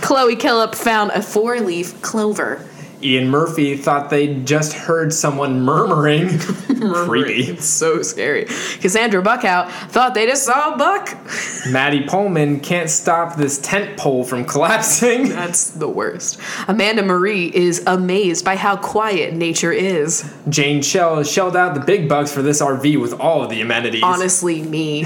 Chloe Killip found a four leaf clover. Ian Murphy thought they just heard someone murmuring. Creepy. It's so scary. Cassandra Buckout thought they just saw a buck. Maddie Pullman can't stop this tent pole from collapsing. That's the worst. Amanda Marie is amazed by how quiet nature is. Jane Shell has shelled out the big bucks for this RV with all of the amenities. Honestly, me.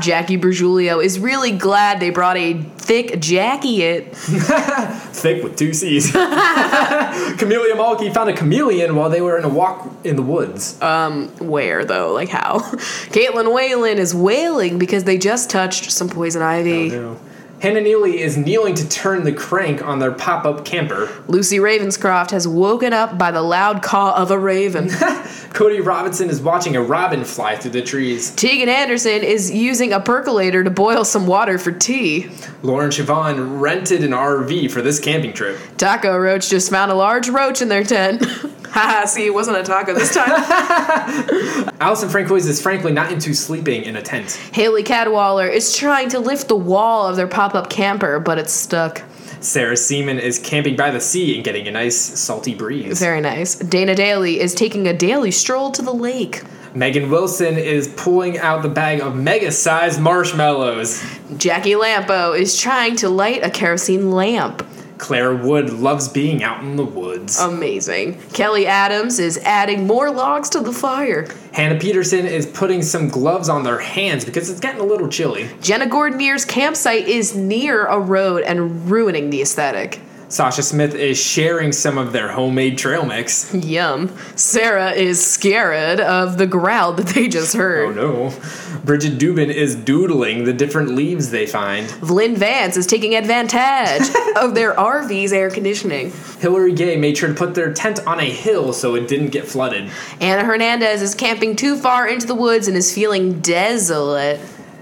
Jackie Bergiulio is really glad they brought a thick jacket. Thick with two C's. Camellia Malky found a chameleon while they were in a walk in the woods. Um, where though? Like how? Caitlin Whalen is wailing because they just touched some poison ivy. No. Hannah Neely is kneeling to turn the crank on their pop up camper. Lucy Ravenscroft has woken up by the loud caw of a raven. Cody Robinson is watching a robin fly through the trees. Tegan Anderson is using a percolator to boil some water for tea. Lauren Siobhan rented an RV for this camping trip. Taco Roach just found a large roach in their tent. Haha, see, it wasn't a taco this time. Allison Francois is frankly not into sleeping in a tent. Haley Cadwaller is trying to lift the wall of their pop up camper, but it's stuck. Sarah Seaman is camping by the sea and getting a nice salty breeze. Very nice. Dana Daly is taking a daily stroll to the lake. Megan Wilson is pulling out the bag of mega sized marshmallows. Jackie Lampo is trying to light a kerosene lamp. Claire Wood loves being out in the woods. Amazing. Kelly Adams is adding more logs to the fire. Hannah Peterson is putting some gloves on their hands because it's getting a little chilly. Jenna Gordonier's campsite is near a road and ruining the aesthetic. Sasha Smith is sharing some of their homemade trail mix. Yum. Sarah is scared of the growl that they just heard. Oh no. Bridget Dubin is doodling the different leaves they find. Lynn Vance is taking advantage of their RV's air conditioning. Hillary Gay made sure to put their tent on a hill so it didn't get flooded. Anna Hernandez is camping too far into the woods and is feeling desolate.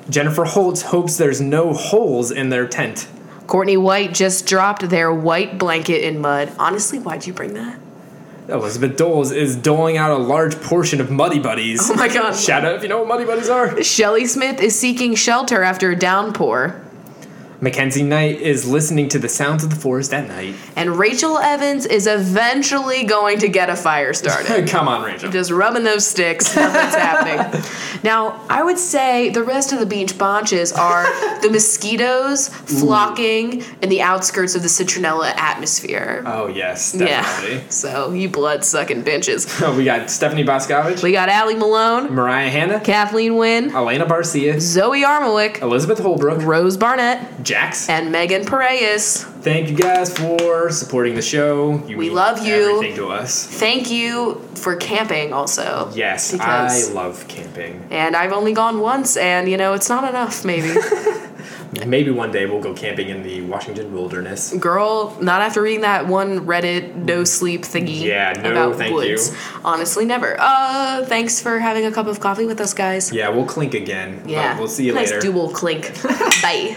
Jennifer Holtz hopes there's no holes in their tent. Courtney White just dropped their white blanket in mud. Honestly, why'd you bring that? Oh, Elizabeth Doles is doling out a large portion of Muddy Buddies. Oh my god. Shout out if you know what Muddy Buddies are. Shelly Smith is seeking shelter after a downpour. Mackenzie Knight is listening to the sounds of the forest at night. And Rachel Evans is eventually going to get a fire started. Come on, Rachel. Just rubbing those sticks, nothing's happening. Now, I would say the rest of the beach bonches are the mosquitoes flocking in the outskirts of the citronella atmosphere. Oh yes, definitely. yeah. So, you blood sucking benches. Oh, we got Stephanie Boscovich, We got Allie Malone, Mariah Hanna, Kathleen Wynn, Elena Barcia, Zoe Armowick, Elizabeth Holbrook, Rose Barnett, Jax. and Megan Paredes. Thank you guys for supporting the show. You We love you. Everything to us. Thank you for camping also. Yes, I love camping. And I've only gone once, and you know, it's not enough, maybe. Maybe one day we'll go camping in the Washington wilderness. Girl, not after reading that one Reddit no sleep thingy Yeah, no, about thank woods. Honestly, never. Uh, thanks for having a cup of coffee with us, guys. Yeah, we'll clink again. Yeah. we'll see you nice later. dual clink. Bye.